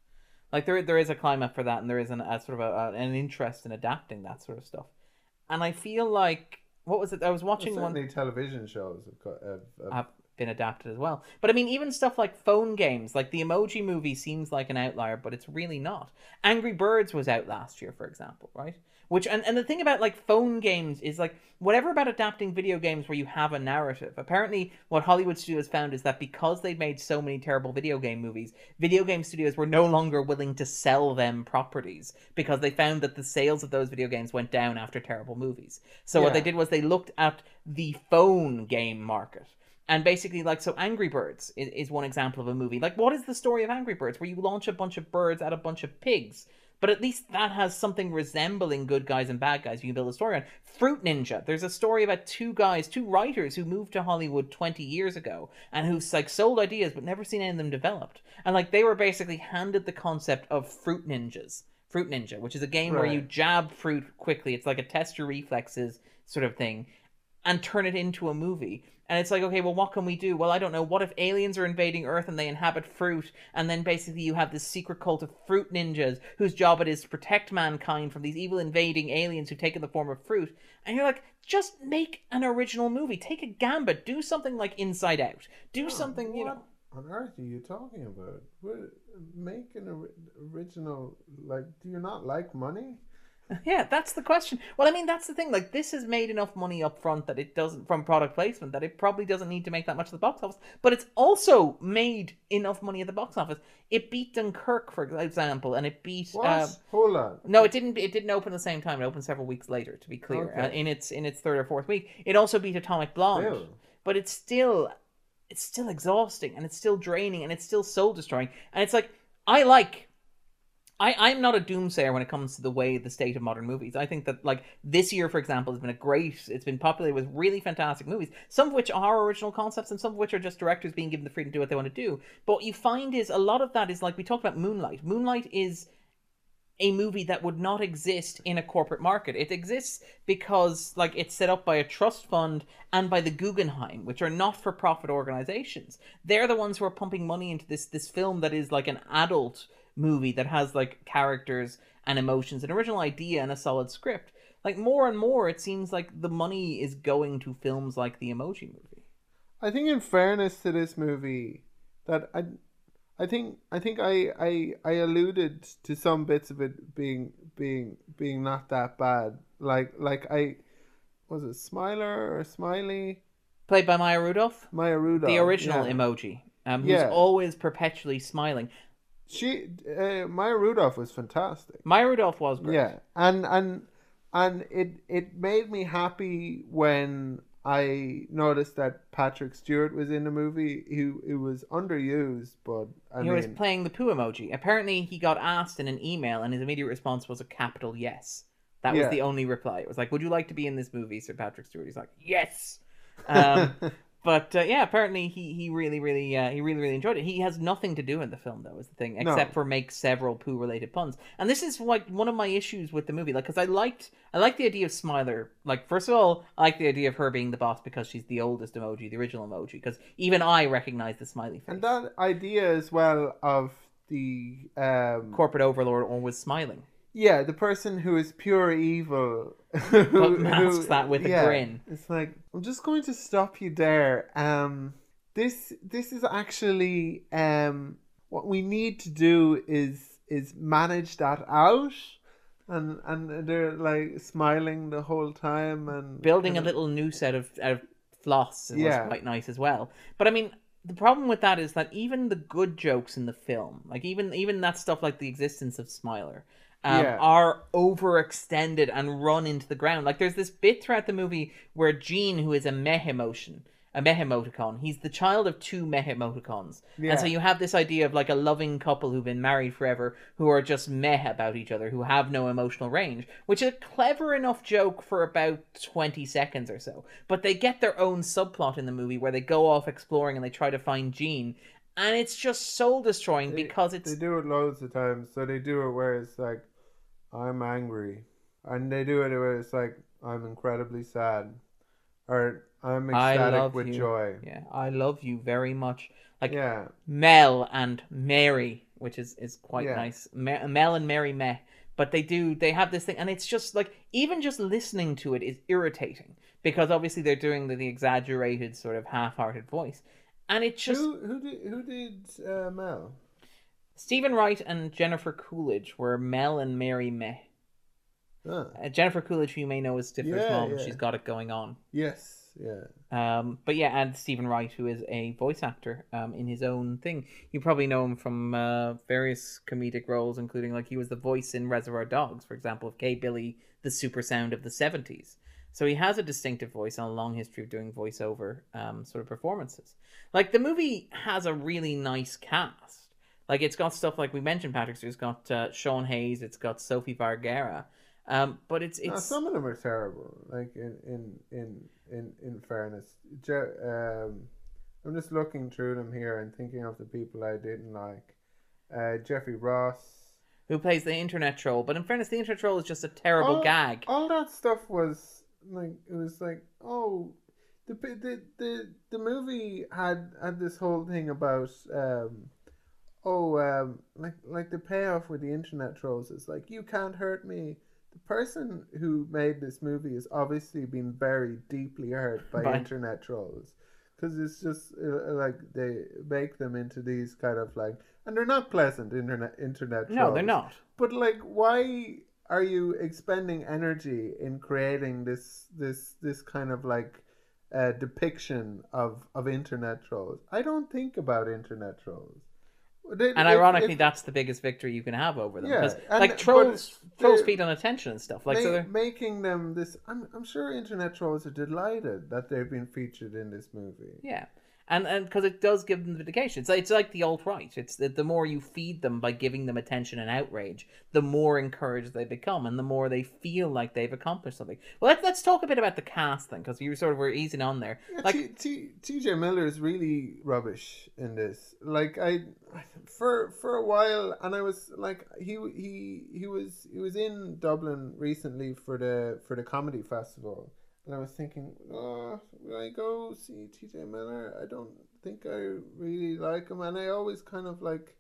Like there there is a climate for that, and there is an, a sort of a, an interest in adapting that sort of stuff. And I feel like what was it? I was watching one television shows have, co- have, have have been adapted as well. But I mean, even stuff like phone games, like the Emoji Movie, seems like an outlier, but it's really not. Angry Birds was out last year, for example, right? Which and, and the thing about like phone games is like whatever about adapting video games where you have a narrative. Apparently, what Hollywood studios found is that because they'd made so many terrible video game movies, video game studios were no longer willing to sell them properties because they found that the sales of those video games went down after terrible movies. So what they did was they looked at the phone game market and basically, like, so Angry Birds is, is one example of a movie. Like, what is the story of Angry Birds? Where you launch a bunch of birds at a bunch of pigs. but at least that has something resembling good guys and bad guys you can build a story on. Fruit Ninja, there's a story about two guys, two writers who moved to Hollywood 20 years ago and who's like sold ideas but never seen any of them developed. And like they were basically handed the concept of Fruit Ninjas. Fruit Ninja, which is a game where you jab fruit quickly. It's like a test your reflexes sort of thing and turn it into a movie. And it's like, okay, well, what can we do? Well, I don't know. What if aliens are invading Earth and they inhabit fruit? And then basically you have this secret cult of fruit ninjas whose job it is to protect mankind from these evil invading aliens who take in the form of fruit. And you're like, just make an original movie. Take a gambit. Do something like Inside Out. Do something, you know. What on earth are you talking about? What, make an ori- original. Like, do you not like money? Yeah, that's the question. Well, I mean, that's the thing. Like, this has made enough money up front that it doesn't, from product placement, that it probably doesn't need to make that much at the box office. But it's also made enough money at the box office. It beat Dunkirk, for example, and it beat. What? Uh, Hold on. no, it didn't. It didn't open at the same time. It opened several weeks later. To be clear, Okay. uh, in its in its third or fourth week, it also beat Atomic Blonde. Still. But it's still, it's still exhausting, and it's still draining, and it's still soul destroying. And it's like I like I, I'm not a doomsayer when it comes to the way the state of modern movies. I think that like this year, for example, has been a great. It's been populated with really fantastic movies, some of which are original concepts, and some of which are just directors being given the freedom to do what they want to do. But what you find is a lot of that is like we talked about Moonlight. Moonlight is a movie that would not exist in a corporate market. It exists because like it's set up by a trust fund and by the Guggenheim, which are not-for-profit organizations. They're the ones who are pumping money into this this film that is like an adult movie that has like characters and emotions, an original idea and a solid script. Like more and more it seems like the money is going to films like the Emoji movie. I think, in fairness to this movie, that I, I think, I think I, I, I alluded to some bits of it being, being, being not that bad. Like, like I, was it Smiler or Smiley? Played by Maya Rudolph, Maya Rudolph. the original yeah. Emoji, um, who's Yeah. always perpetually smiling. She, uh, Maya Rudolph was fantastic. Maya Rudolph was great. Yeah, and and and it it made me happy when I noticed that Patrick Stewart was in the movie. Who it was underused, but I he mean, was playing the poo emoji. Apparently, he got asked in an email, and his immediate response was a capital yes. That was Yeah. the only reply. It was like, "Would you like to be in this movie, Sir Patrick Stewart?" He's like, "Yes." Um, but uh, yeah, apparently he he really really uh, he really really enjoyed it. He has nothing to do in the film though, is the thing, No. except for make several poo related puns. And this is like one of my issues with the movie, like because I liked I like the idea of Smiler. Like first of all, I like the idea of her being the boss because she's the oldest emoji, the original emoji. Because even I recognize the smiley face. and that idea as well of the um corporate overlord always smiling. Yeah the person who is pure evil who, masks that with a grin. It's like I'm just going to stop you there. Um, this this is actually um what we need to do is is manage that out. And and they're like smiling the whole time and Building a little noose out of out of floss was Yeah. quite nice as well. But I mean, the problem with that is that even the good jokes in the film, like even even that stuff like the existence of Smiler, um, Yeah. are overextended and run into the ground. Like there's this bit throughout the movie where Gene, who is a meh emotion, a meh emoticon, he's the child of two meh emoticons, and so you have this idea of like a loving couple who've been married forever, who are just meh about each other, who have no emotional range, which is a clever enough joke for about 20 seconds or so. But they get their own subplot in the movie where they go off exploring and they try to find Gene, and it's just soul destroying because it's They do it loads of times. So they do it where it's like, I'm angry, and they do it where it's like, I'm incredibly sad, or I'm ecstatic with you. joy. Yeah, I love you very much. Like Yeah, Mel and Mary, which is is quite Yeah. nice. Me- Mel and Mary Meh, but they do they have this thing, and it's just like even just listening to it is irritating because obviously they're doing the, the exaggerated sort of half-hearted voice, and it just who who did who did uh, Mel? Steven Wright and Jennifer Coolidge were Mel and Mary Meh. Ah, Uh, Jennifer Coolidge, who you may know as Stifler's Yeah, mom, yeah. she's got it going on. yes, yeah. Um, but yeah, and Steven Wright, who is a voice actor um, in his own thing. You probably know him from uh, various comedic roles, including like he was the voice in Reservoir Dogs, for example, of K. Billy, the super sound of the 70s. So he has a distinctive voice and a long history of doing voiceover um, sort of performances. Like the movie has a really nice cast. Like it's got stuff like we mentioned, Patrick. So it's got uh, Sean Hayes. It's got Sophie Vergara. Um, but it's No, it's some of them are terrible. Like in in in in, in fairness, um, I'm just looking through them here and thinking of the people I didn't like. Uh, Jeffrey Ross. who plays the internet troll. But in fairness, the internet troll is just a terrible all, gag. All that stuff was like it was like oh, the the the the movie had had this whole thing about um. Oh, um, like like the payoff with the internet trolls is like you can't hurt me. The person who made this movie has obviously been very deeply hurt by By- internet trolls, because it's just uh, like they make them into these kind of like, and they're not pleasant internet internet. Trolls. No, they're not. But like, why are you expending energy in creating this this this kind of like uh, depiction of of internet trolls? I don't think about internet trolls. They- And ironically, that's the biggest victory you can have over them. Yeah, Because and- like trolls, trolls feed on attention and stuff. Like so, they're, making them this. I'm I'm sure internet trolls are delighted that they've been featured in this movie. yeah, and and because it does give them vindication. It's it's like the alt right. It's the, the more you feed them by giving them attention and outrage, the more encouraged they become, and the more they feel like they've accomplished something. Well, let's let's talk a bit about the cast then, because you sort of were easing on there. Yeah, Like T, T, TJ Miller is really rubbish in this. Like I, for for a while, and I was like, he he he was he was in Dublin recently for the for the comedy festival, and I was thinking, uh, oh, will I go see TJ Miller? I don't think I really like him, and I always kind of like.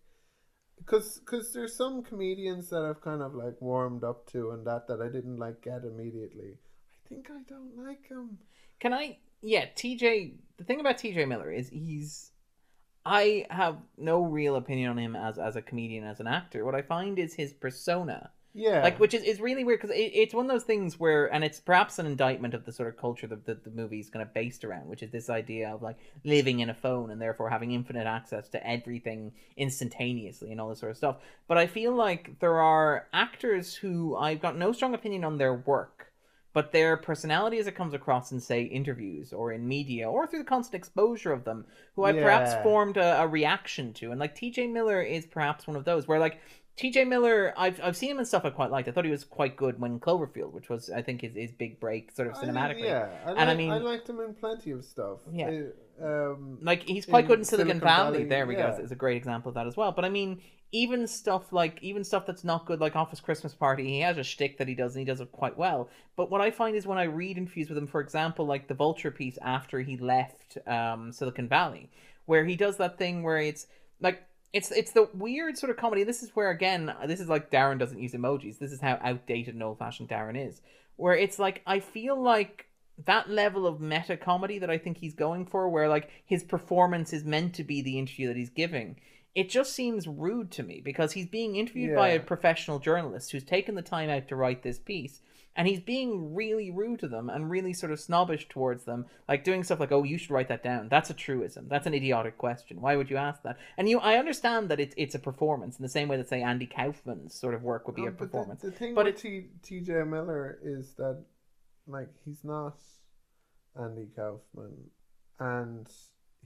Cause, cause there's some comedians that I've kind of like warmed up to and that that I didn't like get immediately. I think I don't like him. Can I? Yeah, TJ. The thing about TJ Miller is he's. I have no real opinion on him as as a comedian, as an actor. What I find is his persona, Yeah, like, which is, is really weird because it, it's one of those things where, and it's perhaps an indictment of the sort of culture that the, the movie's kind of based around, which is this idea of like living in a phone and therefore having infinite access to everything instantaneously and all this sort of stuff. But I feel like there are actors who I've got no strong opinion on their work but their personality as it comes across in say interviews or in media or through the constant exposure of them who i perhaps formed a, a reaction to. And like tj miller is perhaps one of those where like tj miller i've, I've seen him in stuff i quite liked i thought he was quite good when cloverfield which was i think his, his big break sort of I- cinematically yeah, I And I mean- I liked him in plenty of stuff. Yeah. I- um, like he's quite good in Silicon, Silicon Valley. Valley, There we yeah. go. Is a great example of that as well. But I mean, even stuff like even stuff that's not good, like Office Christmas Party, he has a shtick that he does, and he does it quite well. But what I find is when I read interviews with him, for example, like the Vulture piece after he left um, Silicon Valley, where he does that thing where it's like it's it's the weird sort of comedy. This is where again, this is like Darren doesn't use emojis. This is how outdated and old fashioned Darren is. Where it's like I feel like that level of meta comedy that I think he's going for, where like his performance is meant to be the interview that he's giving, it just seems rude to me because he's being interviewed by a professional journalist who's taken the time out to write this piece. And he's being really rude to them and really sort of snobbish towards them, like doing stuff like, "Oh, you should write that down. That's a truism. That's an idiotic question. Why would you ask that?" And you, I understand that it's it's a performance in the same way that say Andy Kaufman's sort of work would be no, a but performance. The, thing But with it's- T, TJ Miller is that, like, he's not Andy Kaufman, and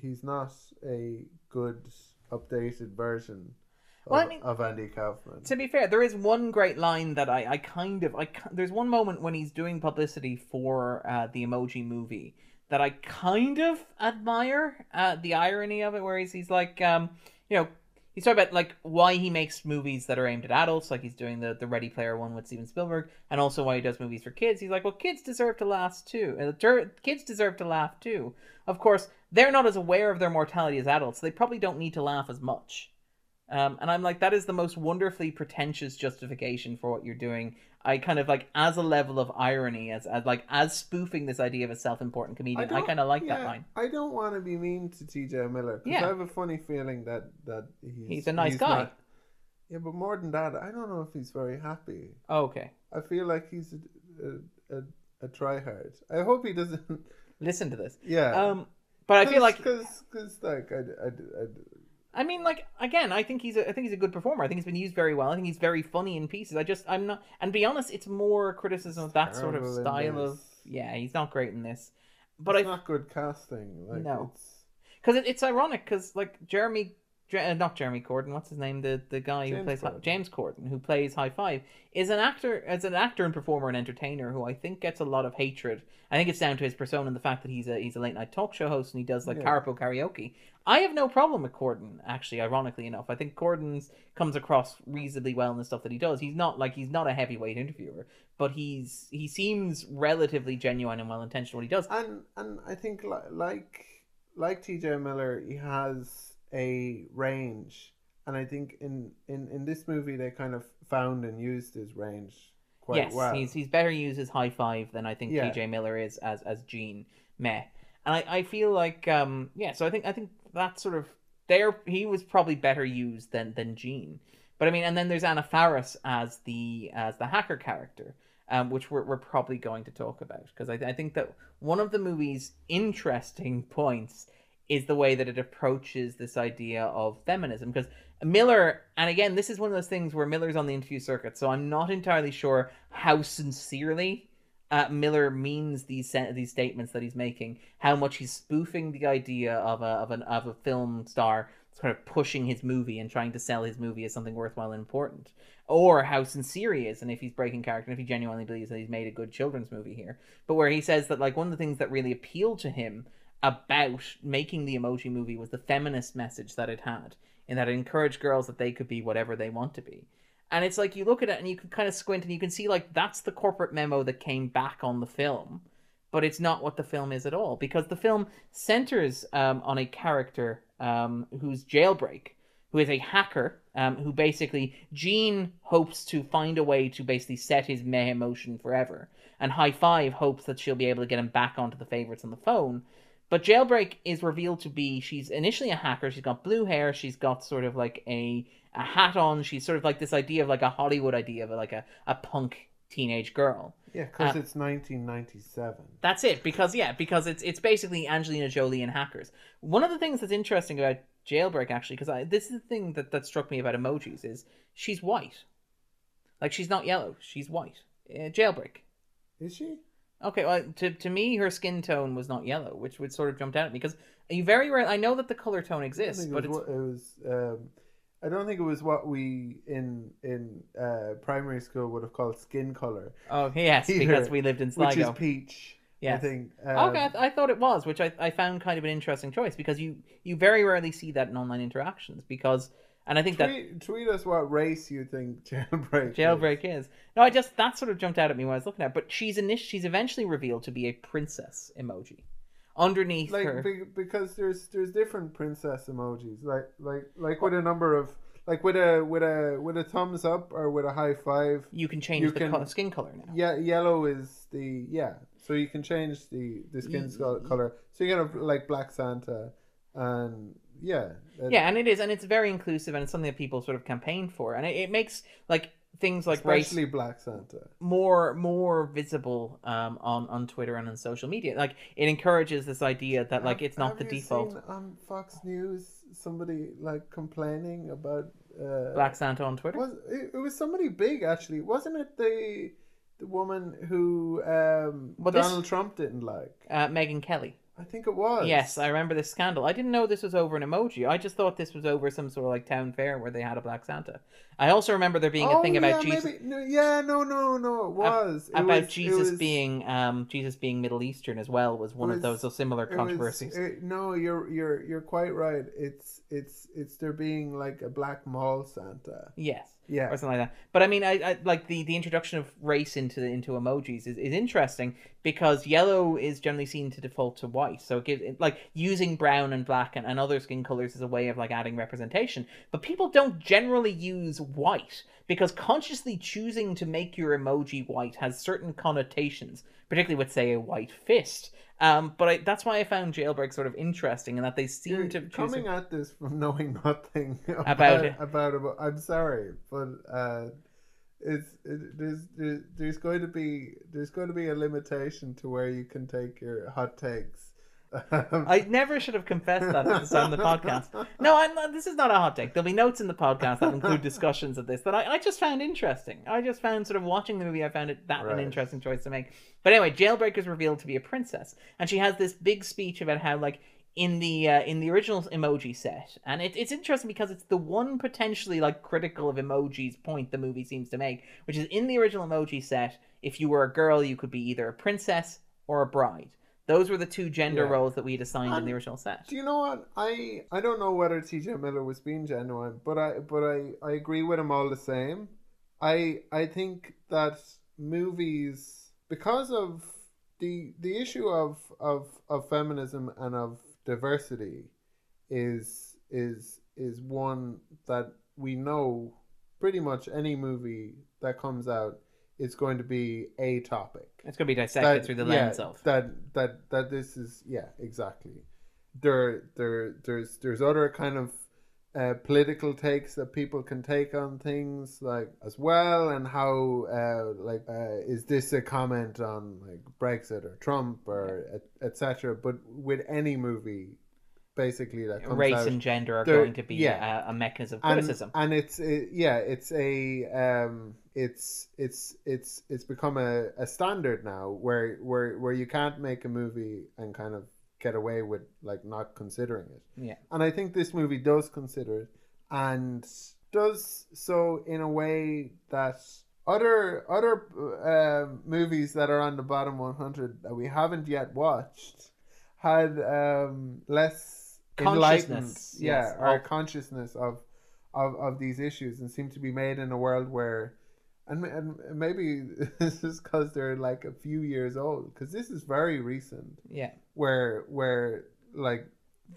he's not a good updated version of, Well, I mean- of Andy Kaufman. To be fair, there is one great line that I, I kind of I there's one moment when he's doing publicity for uh, the Emoji Movie that I kind of admire uh, the irony of it, where he's he's like um you know he's talking about like why he makes movies that are aimed at adults, like he's doing the the Ready Player One with Steven Spielberg, and also why he does movies for kids. He's like, well, kids deserve to laugh too. Uh, kids deserve to laugh too. Of course, they're not as aware of their mortality as adults. So they probably don't need to laugh as much. Um, and I'm like, that is the most wonderfully pretentious justification for what you're doing. I kind of like, as a level of irony, as, as like, as spoofing this idea of a self-important comedian. I, don't- kind of like that line. I don't want to be mean to TJ Miller because Yeah. I have a funny feeling that that he's He's a nice guy. not- yeah, but more than that, I don't know if he's very happy. Oh, okay, I feel like he's a a, a, a tryhard. I hope he doesn't. listen to this. Yeah. Um, but I feel like, because because like I, I, I, I mean, like again, I think he's a, I think he's a good performer. I think he's been used very well. I think he's very funny in pieces. I just, I'm not, and to be honest, it's more criticism of that sort of Terrible in style of, this. yeah, he's not great in this. But it's I not good casting. Like No. it's because it, it's ironic because like Jeremy Je- uh, not Jeremy Corden. What's his name? The the guy who James plays Corden. James Corden, who plays High Five, is an actor as an actor and performer and entertainer who I think gets a lot of hatred. I think it's down to his persona and the fact that he's a he's a late night talk show host and he does like Yeah. Carpool karaoke. I have no problem with Corden, actually. Ironically enough, I think Corden's comes across reasonably well in the stuff that he does. He's not like he's not a heavyweight interviewer, but he's he seems relatively genuine and well intentioned what he does. and and I think li- like like T.J. Miller, he has a range, and I think in in in this movie they kind of found and used his range quite yes, well. he's he's better used as high five than I think Yeah. TJ Miller is as as Gene Meh. And I, I feel like um yeah, so I think I think that sort of there he was probably better used than than Gene. But I mean and then there's Anna Faris as the as the hacker character. Um, which we're, we're probably going to talk about because I, I think that one of the movie's interesting points is the way that it approaches this idea of feminism because Miller, and again, this is one of those things where Miller's on the interview circuit, so I'm not entirely sure how sincerely uh, Miller means these these statements that he's making, how much he's spoofing the idea of a of an of a film star kind of pushing his movie and trying to sell his movie as something worthwhile and important, or how sincere he is and if he's breaking character and if he genuinely believes that he's made a good children's movie here. But where he says that like one of the things that really appealed to him about making the emoji movie was the feminist message that it had in that it encouraged girls that they could be whatever they want to be and it's like you look at it and you can kind of squint and you can see like that's the corporate memo that came back on the film. But it's not what the film is at all because the film centers um, on a character um, who's jailbreak who is a hacker um, who basically Gene hopes to find a way to basically set his in motion forever. And High Five hopes that she'll be able to get him back onto the favorites on the phone but Jailbreak is revealed to be she's initially a hacker. She's got blue hair. She's got sort of like a, a hat on. She's sort of like this idea of like a Hollywood idea of like a, a punk teenage girl. yeah, because uh, it's 1997. That's it. Because yeah, because it's it's basically Angelina Jolie and hackers. One of the things that's interesting about Jailbreak actually, because this is the thing that, that struck me about emojis is she's white. Like she's not yellow. She's white. Uh, Jailbreak. Is she? Okay, well, to to me, her skin tone was not yellow, which would sort of jumped out at me because you very rare. I know that the color tone exists, but it was, what, it was um, I don't think it was what we in in uh, primary school would have called skin color, oh yes, Here, because we lived in Sligo, which is peach. I Yes. think. Um, okay, I, th- I thought it was, which I, I found kind of an interesting choice because you you very rarely see that in online interactions because, and I think that tweet, tweet us what race you think jailbreak. is. jailbreak is. No, I just that sort of jumped out at me when I was looking at. it. But she's init- she's eventually revealed to be a princess emoji. Underneath like her, be, because there's there's different princess emojis like like like with a number of like with a with a with a thumbs up or with a high five you can change you the can- co- skin color now. yeah yellow is the yeah so you can change the the skin color so you get a like black santa and yeah it- Yeah, and it is, and it's very inclusive, and it's something that people sort of campaign for, and it, it makes like things like race especially black santa more more visible um, on on Twitter and on social media. Like it encourages this idea that like Have- it's not the default. seen on fox news somebody like complaining about uh Black Santa on Twitter. was it, it was somebody big actually wasn't it the the woman who um Well, this- donald trump didn't like Uh, Megyn Kelly. I think it was. Yes, I remember this scandal. I didn't know this was over an emoji. I just thought this was over some sort of like town fair where they had a Black Santa. I also remember there being a Oh, thing about Jesus. Maybe, no, yeah, no, no, no. It was It about was- Jesus was- being um Jesus being Middle Eastern as well was one it of those, those similar was- controversies. it- no, you're you're you're quite right. It's it's it's there being like a black mall Santa. yes. Yeah. or something like that. But I mean, I, I like the, the introduction of race into into emojis is, is interesting because yellow is generally seen to default to white. So it gives like using brown and black and, and other skin colors is a way of like adding representation. But people don't generally use white because consciously choosing to make your emoji white has certain connotations, particularly with say a white fist. Um, but I, that's why I found jailbreak sort of interesting in that they seem You're to coming at this from knowing nothing about About it. About, about I'm sorry, but uh, it's it, there's there, there's going to be there's going to be a limitation to where you can take your hot takes. I never should have confessed that at the start of the podcast. No, I'm not, this is not a hot take. There'll be notes in the podcast that include discussions of this that I, I just found interesting. I just found sort of watching the movie, I found it that an interesting choice to make. But anyway, Jailbreak is revealed to be a princess, and she has this big speech about how like in the uh, in the original emoji set, and it, it's interesting because it's the one potentially like critical of emojis point the movie seems to make, which is in the original emoji set. If you were a girl, you could be either a princess or a bride. Those were the two gender Yeah. roles that we had assigned in the um, original set. Do you know what? I I don't know whether T.J. Miller was being genuine, but I but I, I agree with him all the same. I I think that movies because of the the issue of of of feminism and of diversity is is is one that we know pretty much any movie that comes out is going to be a topic It's going to be dissected through the lens yeah, of. that that that this is yeah exactly there there there's there's other kind of uh, political takes that people can take on things like as well and how uh, like uh, is this a comment on like brexit or trump or etc but with any movie basically that comes race out, and gender are going to be yeah. a, a mechanism of and, criticism. and it's it, yeah it's a um it's it's it's it's become a, a standard now where where where you can't make a movie and kind of get away with like not considering it yeah. and i think this movie does consider it and does so in a way that other other uh, movies that are on the bottom 100 that we haven't yet watched had um, less enlightened yeah yes, consciousness of, of of these issues and seem to be made in a world where and, and maybe this is because they're like a few years old because this is very recent Yeah. where where like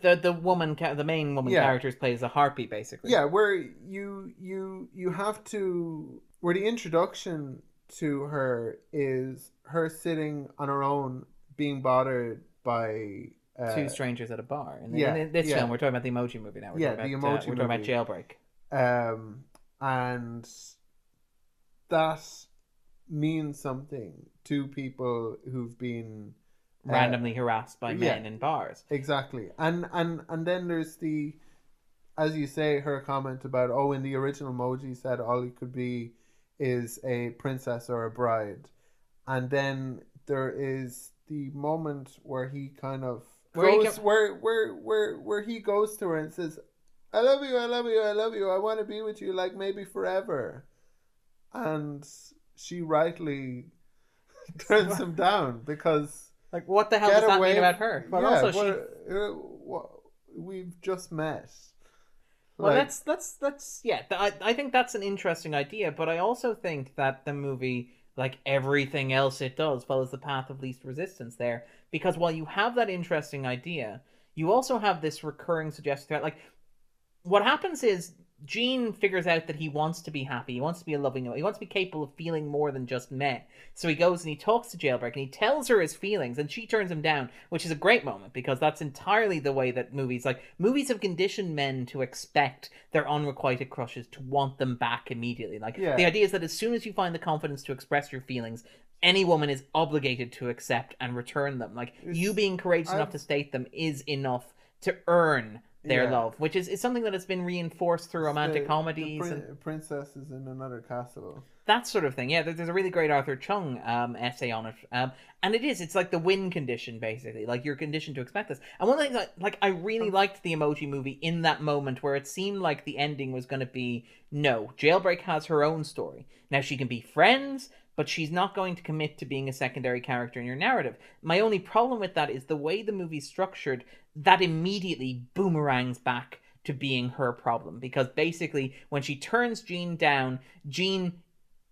The the woman, ca- the main woman Yeah. character plays a harpy, basically. yeah where you you you have to where the introduction to her is her sitting on her own being bothered by uh, Two strangers at a bar. And yeah, in this yeah. film, we're talking about the emoji movie now. We're Yeah, talking the about, uh, we're talking Movie. about Jailbreak. um and that means something to people who've been uh, Randomly harassed by yeah. men in bars. Exactly. And and and then there's the as you say, her comment about oh in the original emoji said all he could be is a princess or a bride. And then there is the moment where he kind of Where he can- where where where where he goes to her and says, I love you, I love you, I love you, I want to be with you like maybe forever. And she rightly turns him down because Like, what the hell does that mean about her? But yeah, also, she. uh, what- we've just met. Well, Like, that's that's that's yeah. I I think that's an interesting idea, but I also think that the movie, like everything else it does, follows the path of least resistance there. Because while you have that interesting idea, you also have this recurring suggestion threat. Like, what happens is Gene figures out that he wants to be happy. He wants to be a loving. He wants to be capable of feeling more than just met. So he goes and he talks to Jailbreak and he tells her his feelings, and she turns him down, which is a great moment because that's entirely the way that movies like movies have conditioned men to expect their unrequited crushes to want them back immediately. Like Yeah. the idea is that as soon as you find the confidence to express your feelings. Any woman is obligated to accept and return them. Like you being courageous enough I've- to state them is enough to earn their Yeah. love, which is, is something that has been reinforced through romantic the- comedies The and prin- princess is in another castle. that sort of thing. Yeah, there- there's a really great Arthur Chu um, essay on it, um, and it is. It's like the win condition, basically. Like you're conditioned to expect this. And one of the things, I, like I really liked the Emoji Movie in that moment where it seemed like the ending was going to be no. Jailbreak has her own story. Now she can be friends, but she's not going to commit to being a secondary character in your narrative. My only problem with that is the way the movie's structured. That immediately boomerangs back to being her problem because basically when she turns Gene down, Gene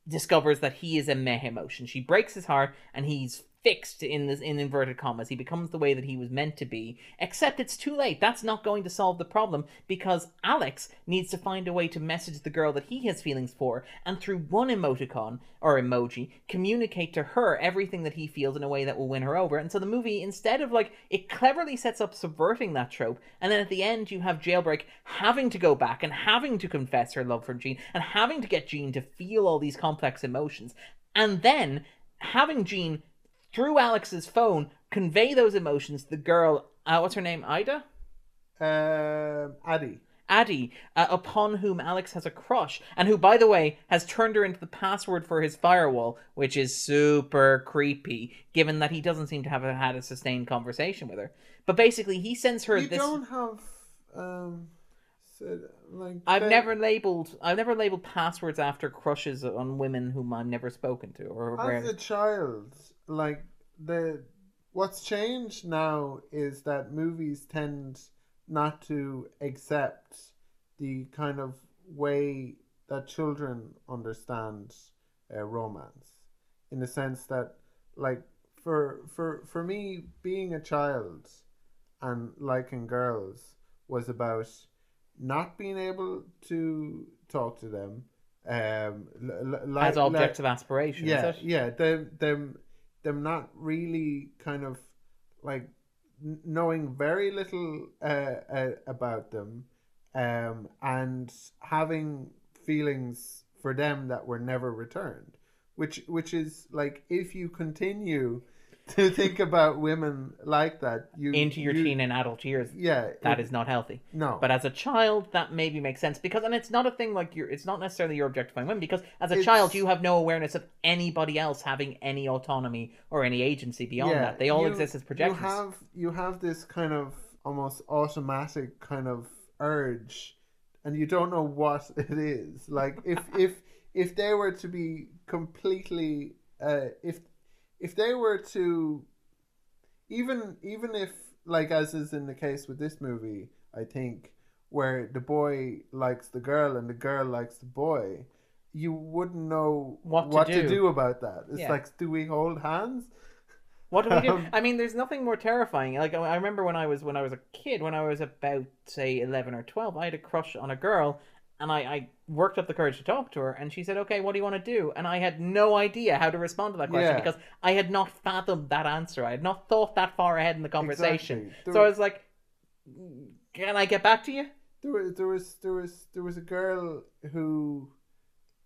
discovers that he is a meh emotion. She breaks his heart and he's fixed in this in inverted commas. He becomes the way that he was meant to be. Except it's too late. That's not going to solve the problem because Alex needs to find a way to message the girl that he has feelings for and through one emoticon or emoji communicate to her everything that he feels in a way that will win her over. And so the movie instead of like it cleverly sets up subverting that trope and then at the end you have Jailbreak having to go back and having to confess her love for Gene and having to get Gene to feel all these complex emotions and then having Gene through Alex's phone convey those emotions to the girl uh, what's her name Ida Um, Addie. Addie, uh, upon whom Alex has a crush, and who, by the way, has turned her into the password for his firewall, which is super creepy, given that he doesn't seem to have had a sustained conversation with her. But basically, he sends her You this. don't have um, said, like I've the- never labeled. I've never labeled passwords after crushes on women whom I've never spoken to or as rarely. a child, like the what's changed now is that movies tend not to accept the kind of way that children understand uh, romance, in the sense that, like, for for for me, being a child and liking girls was about not being able to talk to them. Um, l- l- like, as objects of aspiration. yeah, yeah. Them, them, them not really kind of like knowing very little uh, uh, about them, um, and having feelings for them that were never returned. Which, which is like if you continue to think about women like that, you into your you- teen and adult years. Yeah, That it- is not healthy. no. But as a child, that maybe makes sense because, and it's not a thing like you're. It's not necessarily you're objectifying women because as a It's- child you have no awareness of anybody else having any autonomy or any agency beyond that. They all you- exist as projections. You have you have this kind of almost automatic kind of urge, and you don't know what it is. Like if if if they were to be completely, uh, if if they were to, even even if like as is in the case with this movie, I think where the boy likes the girl and the girl likes the boy. You wouldn't know What what to do. about that. It's Yeah. like, do we hold hands? What do we do? Um, I mean, there's nothing more terrifying. Like I I remember when I was when I was a kid, when I was about say eleven or twelve, I had a crush on a girl, and I, I worked up the courage to talk to her, and she said, "Okay, what do you want to do?" And I had no idea how to respond to that question Yeah. because I had not fathomed that answer. I had not thought that far ahead in the conversation. Exactly. So I was like, "Can I get back to you?" there was there was there was there was a girl who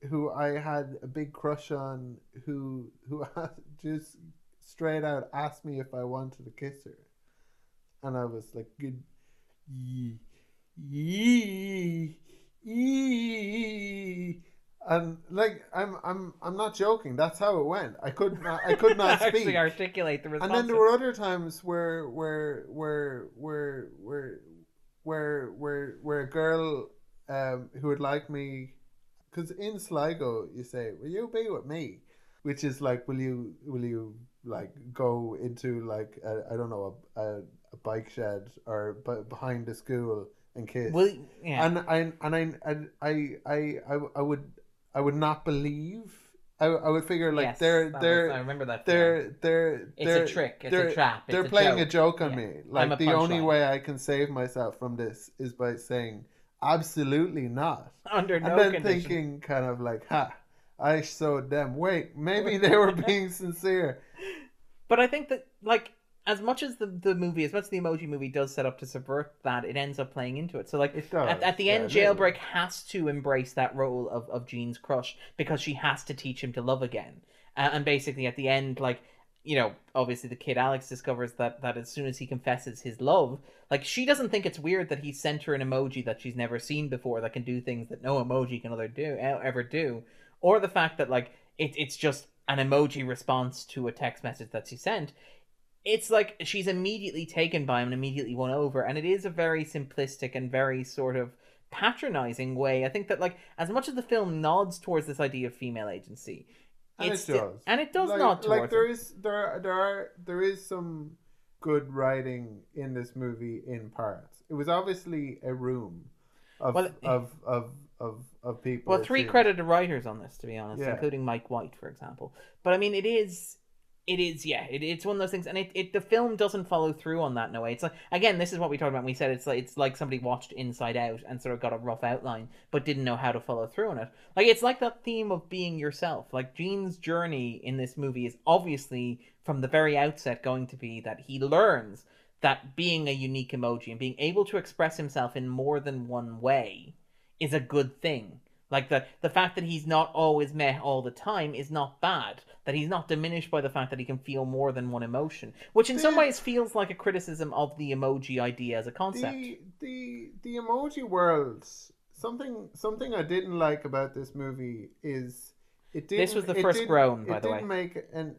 who I had a big crush on who who just straight out asked me if I wanted to kiss her, and I was like, "Good, yee, yee, yee." And like I'm I'm I'm not joking. That's how it went. I could not I could not speak. Actually, articulate the response. And then there were other times where where where where where where where where a girl um, who would like me, because in Sligo you say, "Will you be with me?" Which is like, "Will you will you like go into like I I don't know a, a, a bike shed or b- behind the school and kiss?" Will yeah. and I and I and I I I, I would I would not believe. I, I would figure like Yes, they're they're was- I remember that. they're they're It's a they're, trick, it's a they're- trap, it's they're a playing a joke. joke on Yeah. me. Like the only punchline. way I can save myself from this is by saying absolutely not, under no and then condition. thinking kind of like, "Ha, I showed them." Wait, maybe they were being sincere. But I think that like as much as the the movie, as much as the emoji movie does set up to subvert that, it ends up playing into it. So like It does, at, at the yeah, end. Jailbreak has to embrace that role of of Gene's crush because she has to teach him to love again. Uh, and basically, at the end, like you know, obviously the kid Alex discovers that that as soon as he confesses his love, like she doesn't think it's weird that he sent her an emoji that she's never seen before that can do things that no emoji can other do ever do, or the fact that like it, it's just an emoji response to a text message that she sent. It's like she's immediately taken by him and immediately won over, and it is a very simplistic and very sort of patronizing way. I think that like as much as the film nods towards this idea of female agency, And it's it does. and it does like, nod towards like there is there there are there is some good writing in this movie in parts. It was obviously a room of Well, of, of of of people. Well, three credited writers on this, to be honest, Yeah. including Mike White, for example. But I mean, it is, it is, yeah, it, it's one of those things, and it, it the film doesn't follow through on that in a way. It's like again, this is what we talked about. We said it's like it's like somebody watched Inside Out and sort of got a rough outline, but didn't know how to follow through on it. Like it's like that theme of being yourself. Like Gene's journey in this movie is obviously from the very outset going to be that he learns that being a unique emoji and being able to express himself in more than one way is a good thing Like the the fact that he's not always met all the time is not bad. That he's not diminished by the fact that he can feel more than one emotion, which in some ways feels like a criticism of the emoji idea as a concept. the the the emoji world something something I didn't like about this movie is it did This was the first groan, by the way. didn't make and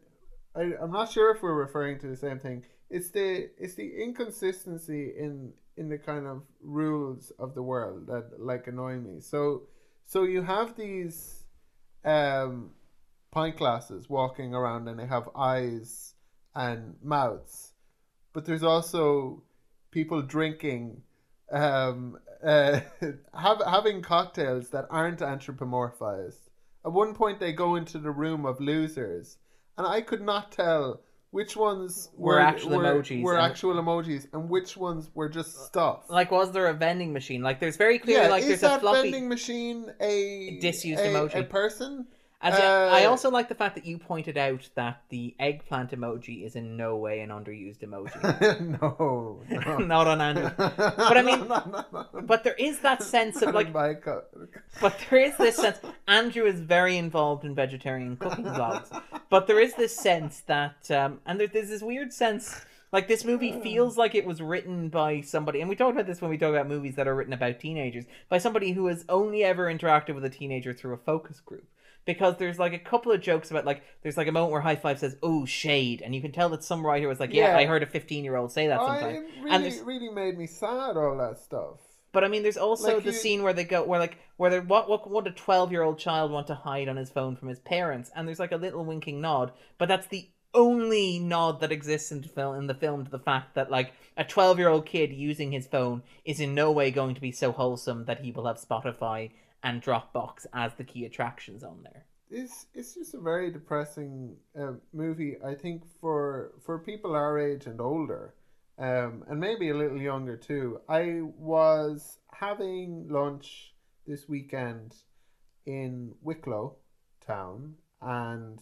I, I'm not sure if we're referring to the same thing it's the it's the inconsistency in in the kind of rules of the world that like annoy me so so you have these um pint glasses walking around and they have eyes and mouths but there's also people drinking um uh have, having cocktails that aren't anthropomorphized. At one point they go into the room of losers and i could not tell which ones Were were, actual were, emojis were and- actual emojis and which ones were just uh, stuff Like, was there a vending machine? Like, there's very clearly like is there's that a floppy. vending machine a Disused a, emoji. a person As in, I Uh, also like the fact that you pointed out that the eggplant emoji is in no way an underused emoji. no, no. Not on Andrew. But I mean- No, no. But there is that sense of like But there is this sense. Andrew is very involved in vegetarian cooking vlogs. But there is this sense that, um, and there, there's this weird sense, like this movie feels like it was written by somebody, and we talked about this when we talk about movies that are written about teenagers, by somebody who has only ever interacted with a teenager through a focus group. Because there's like a couple of jokes about like there's like a moment where High Five says "Oh shade," and you can tell that some writer was like, "Yeah, Yeah. I heard a 15 year old say that Oh, sometime." it and really, really made me sad. All that stuff. but I mean, there's also Like the you- scene where they go, where like, where they what what would a twelve year old child want to hide on his phone from his parents? And there's like a little winking nod, but that's the only nod that exists in the film in the film to the fact that like a twelve year old kid using his phone is in no way going to be so wholesome that he will have Spotify and Dropbox as the key attractions on there. It's it's just a very depressing uh, movie. I think for for people our age and older, um, and maybe a little younger too. I was having lunch this weekend in Wicklow town, and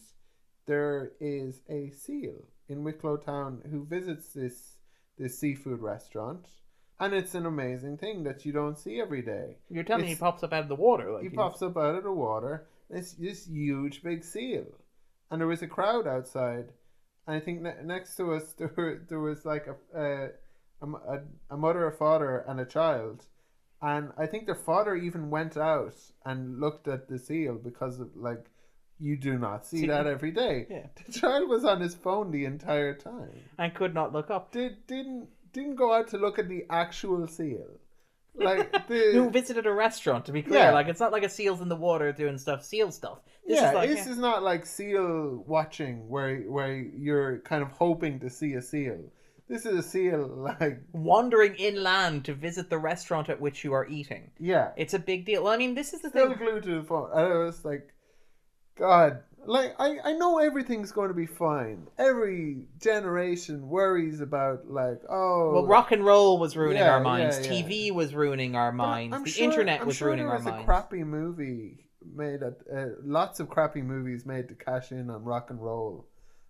there is a seal in Wicklow town who visits this this seafood restaurant, and it's an amazing thing that you don't see every day. You're telling me he pops up out of the water? Like He he's- pops up out of the water. It's this huge big seal, and there was a crowd outside. And I think ne- next to us there were, there was like a a mother, a father, and a child, and I think their father even went out and looked at the seal because of like you do not see See- that every day. Yeah. The child was on his phone the entire time. I could not look up. Did didn't didn't go out to look at the actual seal. Like the Who visited a restaurant? To be clear, Yeah. like it's not like a seal's in the water doing stuff, seal stuff. This yeah, is like this is not like seal watching where where you're kind of hoping to see a seal. This is a seal like wandering inland to visit the restaurant at which you are eating. yeah, It's a big deal. Well, I mean, this is the still thing. glued to the phone. I was like, God, like I I know everything's going to be fine. Every generation worries about like oh Well, rock and roll was ruining Yeah, our minds. yeah, yeah. TV was ruining our minds. I'm the sure- internet I'm was sure ruining there our was minds. a crappy movie made at uh, lots of crappy movies made to cash in on rock and roll.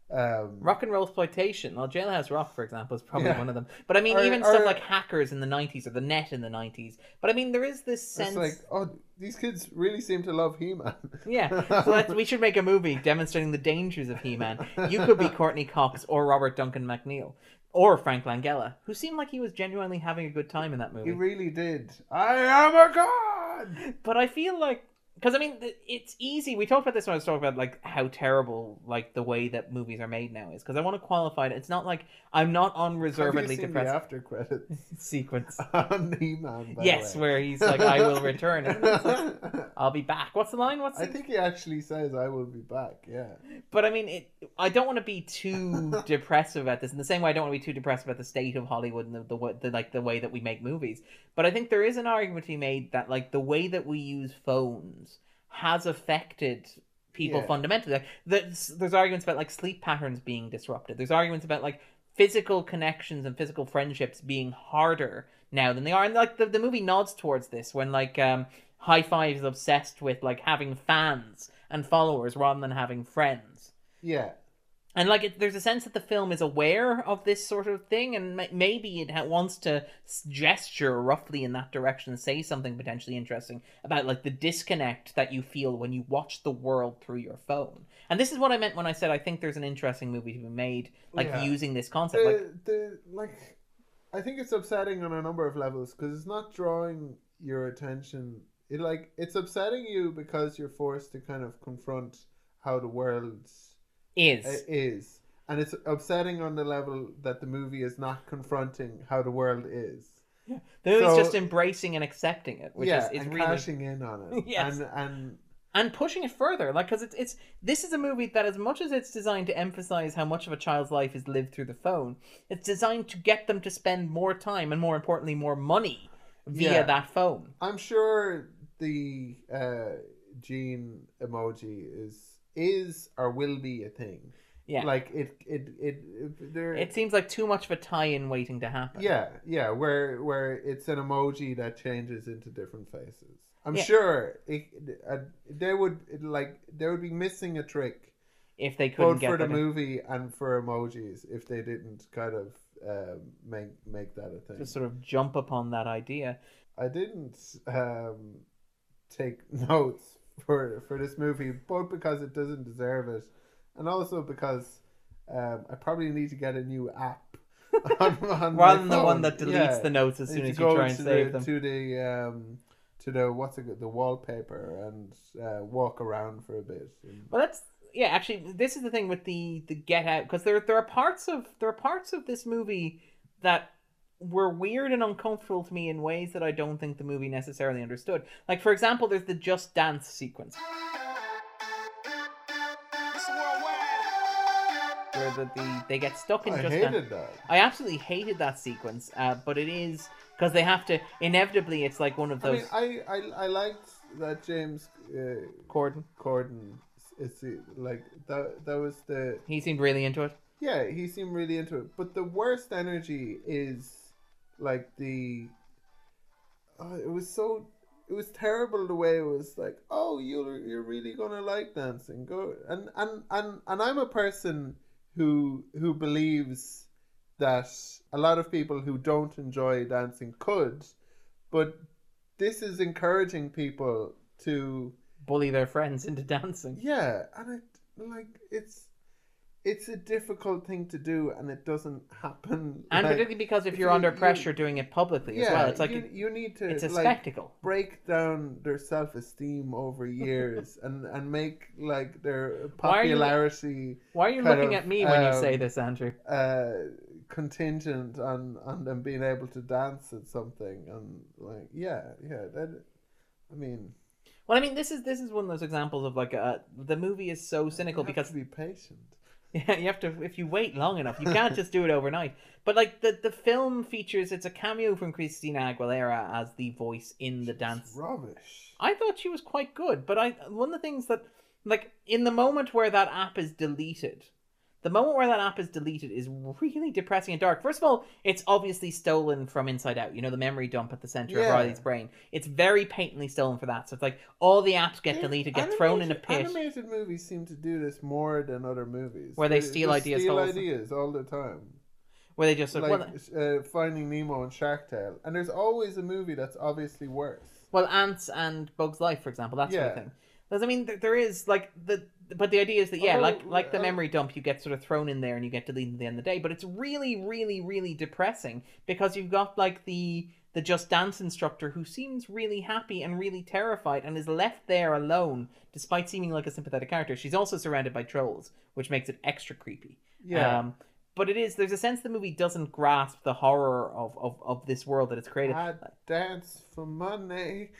Um, Rock and roll exploitation. Well, Jailhouse Rock, for example, is probably Yeah. one of them. But I mean, Or- even stuff like Hackers in the '90s or the Net in the '90s. But I mean, there is this sense. It's like, oh, these kids really seem to love He-Man. Yeah, so we should make a movie demonstrating the dangers of He-Man. You could be Courteney Cox or Robert Duncan McNeill or Frank Langella, who seemed like he was genuinely having a good time in that movie. he really did. I am a god. but I feel like because I mean it's easy. We talked about this when I was talking about like how terrible like the way that movies are made now is. Because I want to qualify it. It's not like I'm not Have you unreservedly seen the depressed. after credits Sequence. on He-Man? Yes, the where he's like, "I will return." isn't it? It's like, I'll be back. What's the line? What's I the... think he actually says, "I will be back." Yeah. But I mean, it. I don't want to be too depressive about this. In the same way, I don't want to be too depressed about the state of Hollywood and the, the, the like the way that we make movies. But I think there is an argument to be made that like the way that we use phones has affected people Yeah. fundamentally. Like there's, there's arguments about like sleep patterns being disrupted. There's arguments about like physical connections and physical friendships being harder now than they are. And like the, the movie nods towards this when like um High Five is obsessed with like having fans and followers rather than having friends. Yeah. And like it, there's a sense that the film is aware of this sort of thing and ma- maybe it ha- wants to gesture roughly in that direction say something potentially interesting about like the disconnect that you feel when you watch the world through your phone and this is what i meant when i said i think there's an interesting movie to be made like Yeah. using this concept like the, the like I think it's upsetting on a number of levels because it's not drawing your attention. It like it's upsetting you because you're forced to kind of confront how the world is uh, is, and it's upsetting on the level that the movie is not confronting how the world is. Yeah. the movie's so- just embracing and accepting it which yeah, is, is and really cashing in on it. Yes. and and and pushing it further like because it's it's this is a movie that as much as it's designed to emphasize how much of a child's life is lived through the phone it's designed to get them to spend more time and more importantly more money via Yeah. that phone I'm sure the uh, gene emoji is is or will be a thing. yeah Like it, it, it, it there. it seems like too much of a tie-in waiting to happen yeah, yeah. Where where it's an emoji that changes into different faces. I'm Yeah. sure it, uh, they would like they would be missing a trick if they couldn't both get for the that- movie and for emojis if they didn't kind of um, make make that a thing. to sort of jump upon that idea I didn't um, take notes for for this movie, both because it doesn't deserve it, and also because um, I probably need to get a new app. on, on rather than the one that deletes Yeah. the notes as soon as you try and save the, them to the um, to the what's it the wallpaper and uh, walk around for a bit. And, Well, that's yeah. Actually, this is the thing with the the Get Out because there there are parts of there are parts of this movie that were weird and uncomfortable to me in ways that I don't think the movie necessarily understood. Like for example, there's the Just Dance sequence where the, the they get stuck in I Just hated Dance. that. I absolutely hated that sequence, uh, but it is because they have to inevitably. It's like one of those. I those mean, I, I I liked that James uh, Corden. Corden. It's like that. That was the He seemed really into it. Yeah, he seemed really into it. But the worst energy is like the. Uh, it was so. It was terrible the way it was like, oh, you're you're really gonna like dancing, go and and and and I'm a person who who believes that a lot of people who don't enjoy dancing could, but this is encouraging people to Bully their friends into dancing. yeah, and it like it's it's a difficult thing to do, and it doesn't happen. And like- particularly because if you're you- under you- pressure doing it publicly as well, it's like you, you need to it's a like, spectacle. break down their self esteem over years and and make like their Why are you- popularity Why are you looking of, at me when you say um, this, Andrew? uh contingent on on them being able to dance at something and like yeah yeah that I mean Well, I mean, this is this is one of those examples of like uh, the movie is so cynical you have because to be patient. Yeah, you have to if you wait long enough, you can't just do it overnight. But like the the film features, it's a cameo from Christina Aguilera as the voice in the dance. It's rubbish. I thought she was quite good, but I one of the things that like in the moment where that app is deleted, the moment where that app is deleted is really depressing and dark. First of all, it's obviously stolen from Inside Out. You know the memory dump at the center of Riley's brain. It's very patently stolen for that. So it's like all the apps get deleted, get thrown in a pit. Animated movies seem to do this more than other movies, Where they steal just ideas steal ideas all the time. Where they just Like well, uh, Finding Nemo and Shark Tale, and there's always a movie that's obviously worse. Well, ants and Bugs Life, for example, that sort of thing. Because I mean, there is like the, but the idea is that yeah, Although, like like the uh, memory dump, you get sort of thrown in there and you get deleted at the end of the day. But it's really, really, really depressing because you've got like the the Just Dance instructor who seems really happy and really terrified and is left there alone, despite seeming like a sympathetic character. She's also surrounded by trolls, which makes it extra creepy. Yeah. Um, but it is there's a sense the movie doesn't grasp the horror of, of, of this world that it's created. I dance for money.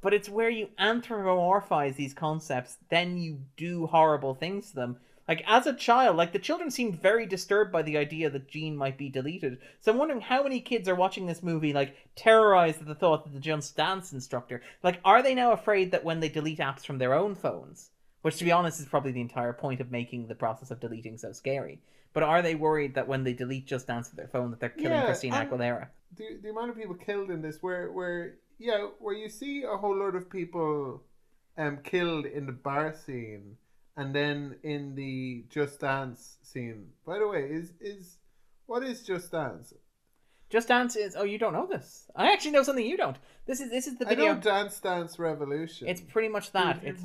But it's where you anthropomorphize these concepts, then you do horrible things to them. Like as a child, like the children seemed very disturbed by the idea that Gene might be deleted. So I'm wondering how many kids are watching this movie like terrorized at the thought that the Just Dance instructor, like, are they now afraid that when they delete apps from their own phones, which to be honest is probably the entire point of making the process of deleting so scary, but are they worried that when they delete Just Dance from their phone that they're killing Yeah, Christina Aguilera? The the amount of people killed in this, where where yeah, where you see a whole lot of people, um, killed in the bar scene, and then in the Just Dance scene. By the way, is is what is Just Dance? Just Dance is. Oh, you don't know this. I actually know something you don't. This is this is the video. I know Dance Dance Revolution. It's pretty much that. It's.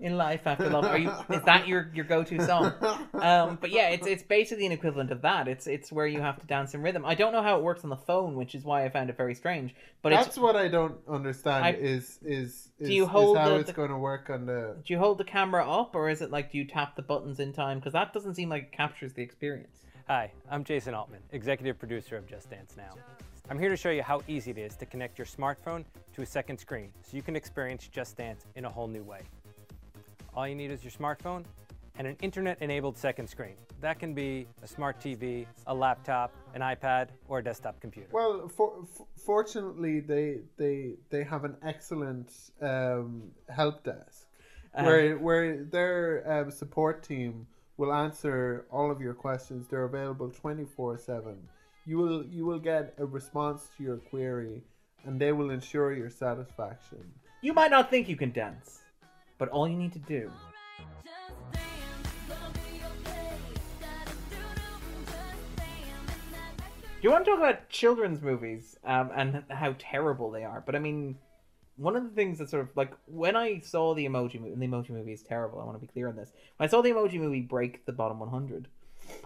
In life after love. Are you? Is that your your go to song? Um, but yeah, it's it's basically an equivalent of that. It's it's where you have to dance in rhythm. I don't know how it works on the phone, which is why I found it very strange. But That's it's what I don't understand. I- is is is, you is hold how the- it's the- going to work on the? do you hold the camera up or is it like do you tap the buttons in time? Because that doesn't seem like it captures the experience. Hi, I'm Jason Altman, executive producer of Just Dance Now. I'm here to show you how easy it is to connect your smartphone to a second screen so you can experience Just Dance in a whole new way. All you need is your smartphone and an internet enabled second screen. That can be a smart TV, a laptop, an iPad, or a desktop computer. Well, for, f- fortunately, they they they have an excellent um, help desk where where their um, support team will answer all of your questions. They're available twenty four seven. You will you will get a response to your query, and they will ensure your satisfaction. You might not think you can dance, but all you need to do Do you want to talk about children's movies um, and how terrible they are? But I mean, one of the things that sort of like when I saw the emoji movie, and the emoji movie is terrible. I want to be clear on this. When I saw the emoji movie break the bottom 100,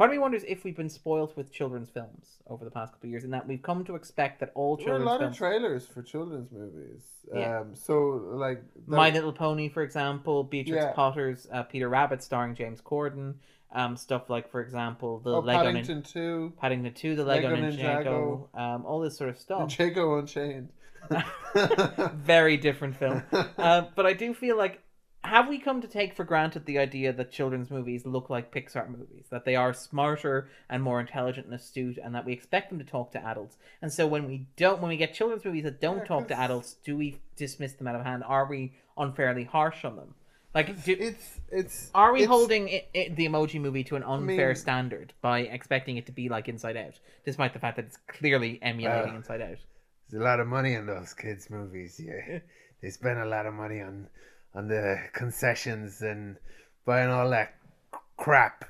part of me wonders if we've been spoiled with children's films over the past couple of years, and that we've come to expect that all children's. There are a lot films. of trailers for children's movies. Yeah. Um, so like the- My Little Pony, for example, Beatrix Yeah. Potter's uh, Peter Rabbit, starring James Corden. Um, stuff like, for example, the oh, Lego Paddington Nin- Two, Paddington Two, the Lego, Lego Ninjago, um, all this sort of stuff. Jago Unchained. Very different film. uh, but I do feel like have we come to take for granted the idea that children's movies look like Pixar movies, that they are smarter and more intelligent and astute, and that we expect them to talk to adults? And so when we don't, when we get children's movies that don't Yeah, talk to adults, do we dismiss them out of hand? Are we unfairly harsh on them? Like, do, it's it's. are we it's- holding it, it, the emoji movie to an unfair mean- standard by expecting it to be like Inside Out, despite the fact that it's clearly emulating Uh, Inside Out? There's a lot of money in those kids' movies. Yeah, they spend a lot of money on on the concessions and buying all that crap.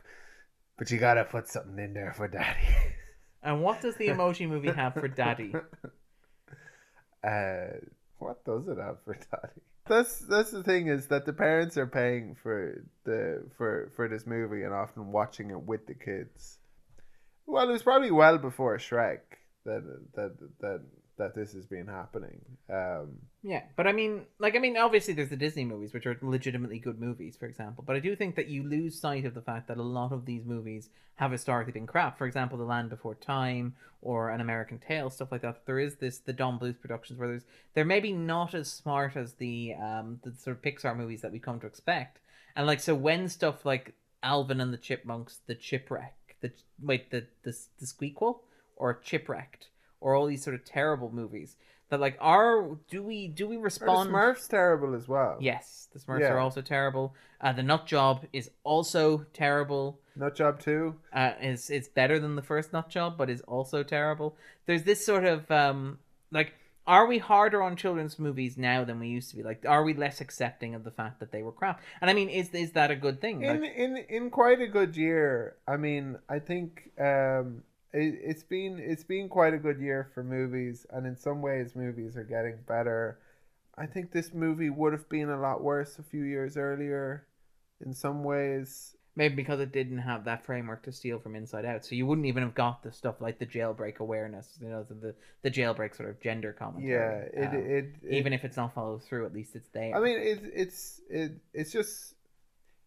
But you gotta put something in there for daddy. And what does the emoji movie have for Daddy? Uh, what does it have for daddy? That's that's the thing is that the parents are paying for the for for this movie and often watching it with the kids. Well, it was probably well before Shrek that that that that this has been happening. Um, Yeah, but I mean, like, I mean, obviously there's the Disney movies, which are legitimately good movies, for example. But I do think that you lose sight of the fact that a lot of these movies have historically been crap. For example, The Land Before Time or An American Tail, stuff like that. There is this the Don Bluth productions where there's they're maybe not as smart as the um the sort of Pixar movies that we come to expect. And like, so when stuff like Alvin and the Chipmunks, The Chipwreck, the wait the the the Squeakquel or Chipwrecked or all these sort of terrible movies that like are do we do we or the respond Smurfs terrible as well. yes the smurfs Yeah. are also terrible uh, the nut job is also terrible Nut Job too. uh, is it's better than the first nut job but is also terrible there's this sort of um like are we harder on children's movies now than we used to be like are we less accepting of the fact that they were crap and i mean is is that a good thing in like, in in quite a good year. I mean, I think um, it, it's been it's been quite a good year for movies, and in some ways, movies are getting better. I think this movie would have been a lot worse a few years earlier. In some ways, maybe because it didn't have that framework to steal from inside out so you wouldn't even have got the stuff like the jailbreak awareness you know the the, the jailbreak sort of gender commentary yeah, it, Um, it, it even if it's not followed through at least it's there I mean, it's it's it it's just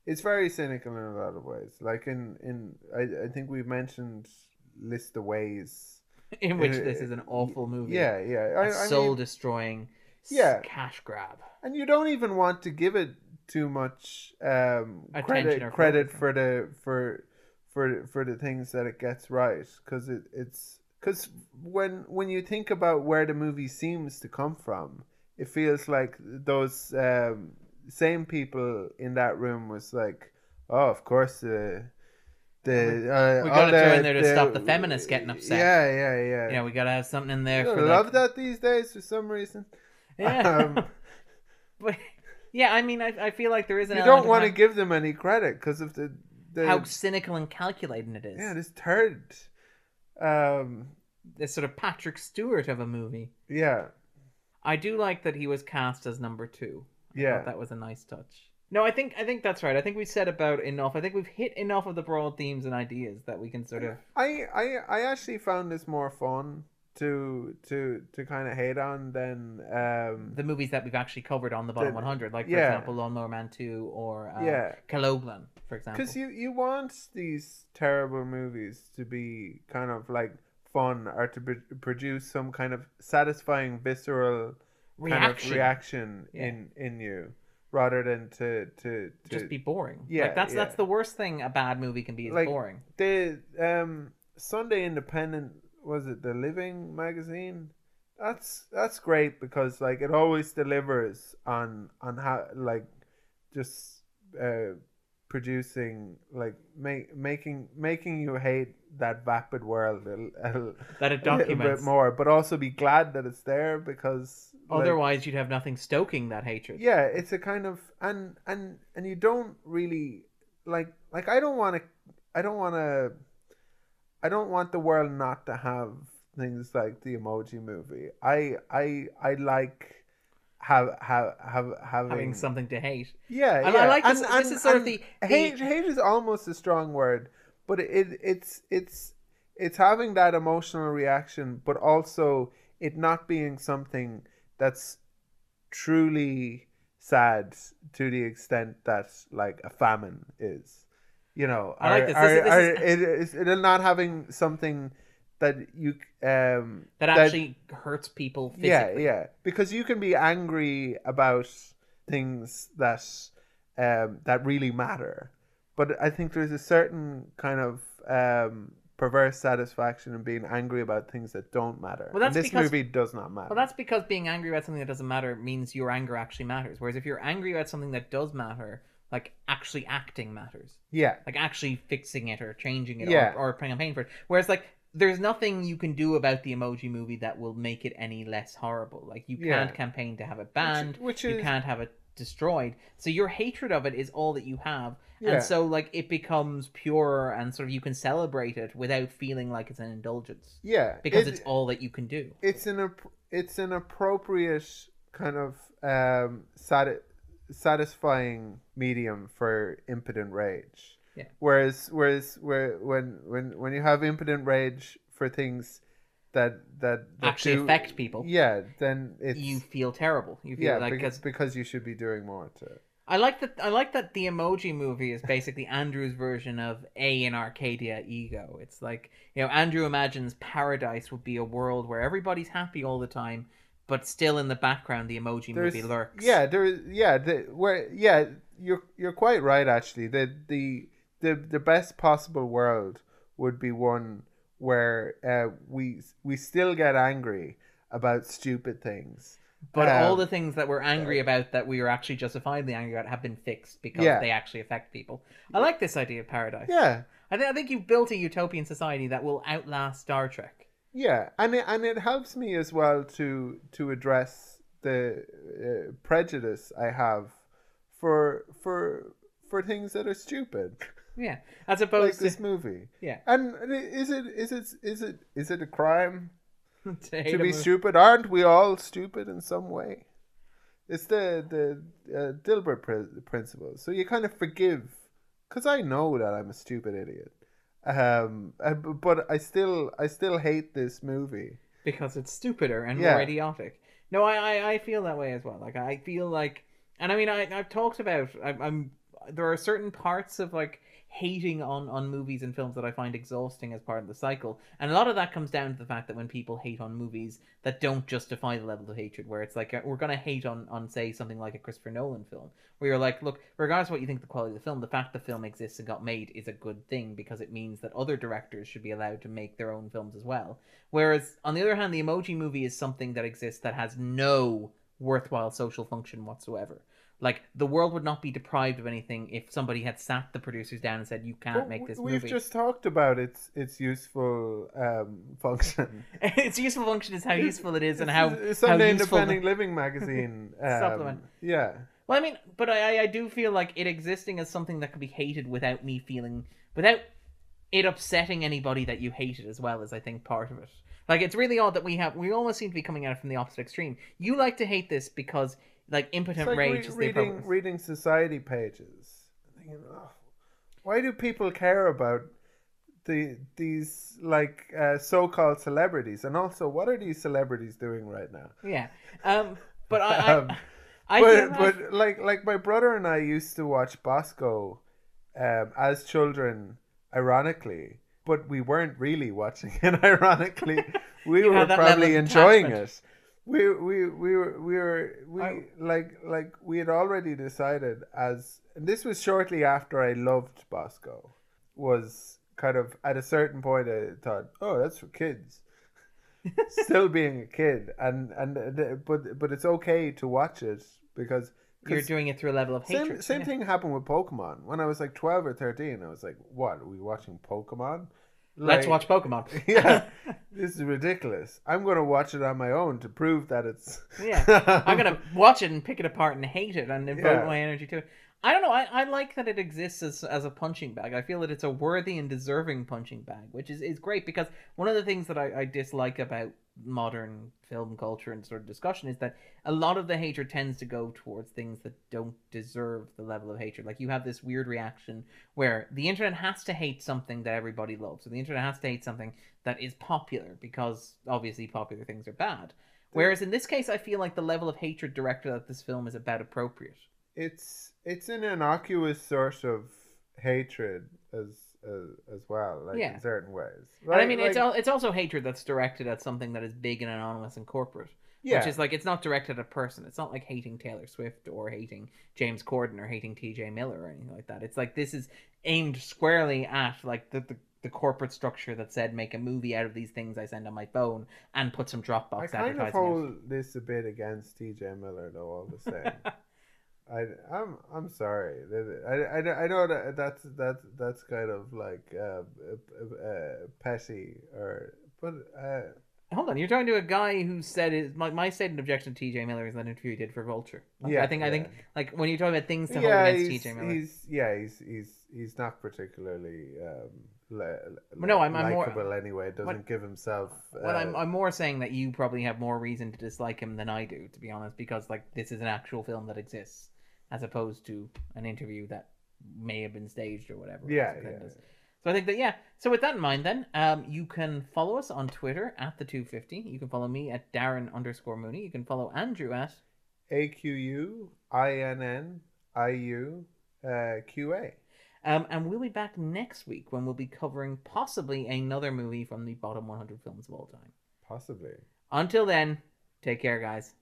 it's very cynical in a lot of ways. Like in in I, I think we've mentioned list of ways. in which uh, this is an awful movie Yeah, yeah. I, a I soul mean, destroying Yeah. cash grab and you don't even want to give it too much um, credit credit for the for for for the things that it gets right because it, it's because when when you think about where the movie seems to come from it feels like those um, same people in that room was like oh of course the the uh, We gotta throw in there to stop the feminists getting upset. yeah yeah yeah yeah we gotta have something in there I love like, that these days for some reason yeah Um, but Yeah, I mean, I, I feel like there is an. You don't want to how- give them any credit because of the, the how cynical and calculating it is. yeah this third. Um, This sort of Patrick Stewart of a movie. yeah, I do like that he was cast as number two. I Yeah. thought that was a nice touch. No, I think I think that's right. I think we've said about enough. I think we've hit enough of the broad themes and ideas that we can sort of. I, I I actually found this more fun to to to kind of hate on than um the movies that we've actually covered on the bottom The- 100, like for yeah. example, Lawnmower Man 2 or uh, Yeah. Kiloglan, for example. because you you want these terrible movies to be kind of like fun or to pr- produce some kind of satisfying visceral kind of Reaction. reaction Yeah. in in you rather than to to, to just be boring. Yeah, like that's yeah. that's the worst thing a bad movie can be is Like- boring. the um Sunday Independent was it the Living magazine? That's that's great because like it always delivers on on how like just uh producing like make making making you hate that vapid world a, a, That a it little bit more, but also be glad that it's there because like, Otherwise, you'd have nothing stoking that hatred. yeah it's a kind of and and and you don't really like like i don't want to i don't want to i don't want the world not to have things like the emoji movie i i i like have have have having, Having something to hate. yeah, And yeah. I like this- this is sort of the- the- hate. Hate is almost a strong word, but it it's it's it's having that emotional reaction, but also it not being something that's truly sad to the extent that like a famine is. You know, I like or- this. This or- this or is- it is it not having something that you um That actually hurts people physically. yeah, yeah. Because you can be angry about things that um, that really matter, but I think there's a certain kind of um, perverse satisfaction in being angry about things that don't matter. Well, that's and this because- movie does not matter. Well, that's because being angry about something that doesn't matter means your anger actually matters. Whereas if you're angry about something that does matter, like actually acting matters, yeah, like actually fixing it or changing it Yeah. or, or paying a pain for it. Whereas like there's nothing you can do about the emoji movie that will make it any less horrible. Like you can't campaign to have it banned, which you is- can't have it destroyed. So your hatred of it is all that you have. Yeah. And so like it becomes pure and sort of you can celebrate it without feeling like it's an indulgence. yeah, Because It- it's all that you can do. it's an it's an appropriate kind of um sati- satisfying medium for impotent rage. Yeah. Whereas whereas where when when when you have impotent rage for things that that, that Actually do- affect people. Yeah, then it's You feel terrible. You feel yeah like because 'cause because you should be doing more to. I like that. I like that the emoji movie is basically Andrew's version of Et in Arcadia ego. It's like you know Andrew imagines paradise would be a world where everybody's happy all the time, but still in the background the emoji There's movie lurks. yeah there yeah the, where yeah you're you're quite right actually the the the the best possible world would be one where uh, we we still get angry about stupid things but all Um, the things that we're angry about that we are actually justifiably angry about have been fixed because Yeah. they actually affect people. I like this idea of paradise. yeah I think I think you've built a utopian society that will outlast Star Trek. yeah and it, and it helps me as well to to address the uh, prejudice I have for for for things that are stupid Yeah, as like to this movie yeah. and is it is it is it is it a crime to to be movie. stupid. Aren't we all stupid in some way? It's the the uh, Dilbert pr- principle. So you kind of forgive, because I know that I'm a stupid idiot. Um, uh, but I still I still hate this movie. because it's stupider and Yeah. more idiotic. No, I, I I feel that way as well. Like I feel like, and I mean, I I've talked about. I, I'm there are certain parts of like hating on on movies and films that I find exhausting as part of the cycle, and a lot of that comes down to the fact that when people hate on movies that don't justify the level of hatred, where it's like uh, we're gonna hate on on say something like a Christopher Nolan film, where you're like, look, regardless of what you think the quality of the film, the fact the film exists and got made is a good thing because it means that other directors should be allowed to make their own films as well. Whereas on the other hand, the Emoji Movie is something that exists that has no worthwhile social function whatsoever. Like the world would not be deprived of anything if somebody had sat the producers down and said, "You can't But make this work we've movie." just talked about its its useful um, function. its useful function is how useful it is and how it's how Sunday useful. Independent Living magazine um, Supplement. Yeah, Well, I mean, but I, I- I do feel like it existing as something that could be hated without me feeling, without it upsetting anybody that you hated as well is, I think, part of it. Like, it's really odd that we have, we almost seem to be coming at it from the opposite extreme. You like to hate this because, like, impotent like rage re- is reading appropriate. reading society pages. Thinking, "Oh, why do people care about the these like uh, so-called celebrities? And also, what are these celebrities doing right now? Yeah. Um, but I, I, Um, I but feel like- but like like my brother and I used to watch Bosco um, as children, ironically, but we weren't really watching it. Ironically, we were had that level probably enjoying it. We we we were we were we I- like like we had already decided as and this was shortly after I loved Bosco was kind of at a certain point I thought oh that's for kids still being a kid and and uh, but but it's okay to watch it because you're doing it through a level of same hatred. same yeah. thing happened with Pokemon when I was like twelve or thirteen. I was like, "What are we watching Pokemon?" Let's Like, watch Pokemon. yeah, this is ridiculous. I'm gonna watch it on my own to prove that it's. Yeah, I'm gonna watch it and pick it apart and hate it and devote Yeah. my energy to it. I don't know. I, I like that it exists as, as a punching bag. I feel that it's a worthy and deserving punching bag, which is, is great because one of the things that I, I dislike about modern film culture and sort of discussion is that a lot of the hatred tends to go towards things that don't deserve the level of hatred. Like you have this weird reaction where the internet has to hate something that everybody loves, or the internet has to hate something that is popular because obviously popular things are bad. Whereas in this case, I feel like the level of hatred directed at this film is about appropriate. it's it's an innocuous sort of hatred as as, as well, like Yeah. in certain ways. and I mean, it's like- al- it's also hatred that's directed at something that is big and anonymous and corporate. yeah, Which is like it's not directed at a person. It's not like hating Taylor Swift or hating James Corden or hating T.J. Miller or anything like that. It's like this is aimed squarely at like the the, the corporate structure that said make a movie out of these things I send on my phone and put some Dropbox I kind advertising. of hold this a bit against T.J. Miller though. All the same. I, I'm I'm sorry. I, I, I know that that's that's that's kind of like uh, uh, uh, petty or but uh, Hold on, you're talking to a guy who said his my, my stated objection to TJ Miller is that interview he did for Vulture. Like, Yeah, I think I think like when you talk about things to hold yeah, against he's, TJ Miller. he's yeah he's he's he's not particularly um, li- li- No, I'm- I'm more- anyway. Doesn't what- give himself. Uh, Well, I'm, I'm more saying that you probably have more reason to dislike him than I do, to be honest, because like this is an actual film that exists, as opposed to an interview that may have been staged or whatever. Yeah, yeah. does. So I think that yeah. So with that in mind, then um, you can follow us on Twitter at the two fifty. You can follow me at Darren underscore Mooney. You can follow Andrew at A Q U I N N I U uh, Q A. Um, and we'll be back next week when we'll be covering possibly another movie from the bottom 100 films of all time. Possibly. Until then, take care, guys.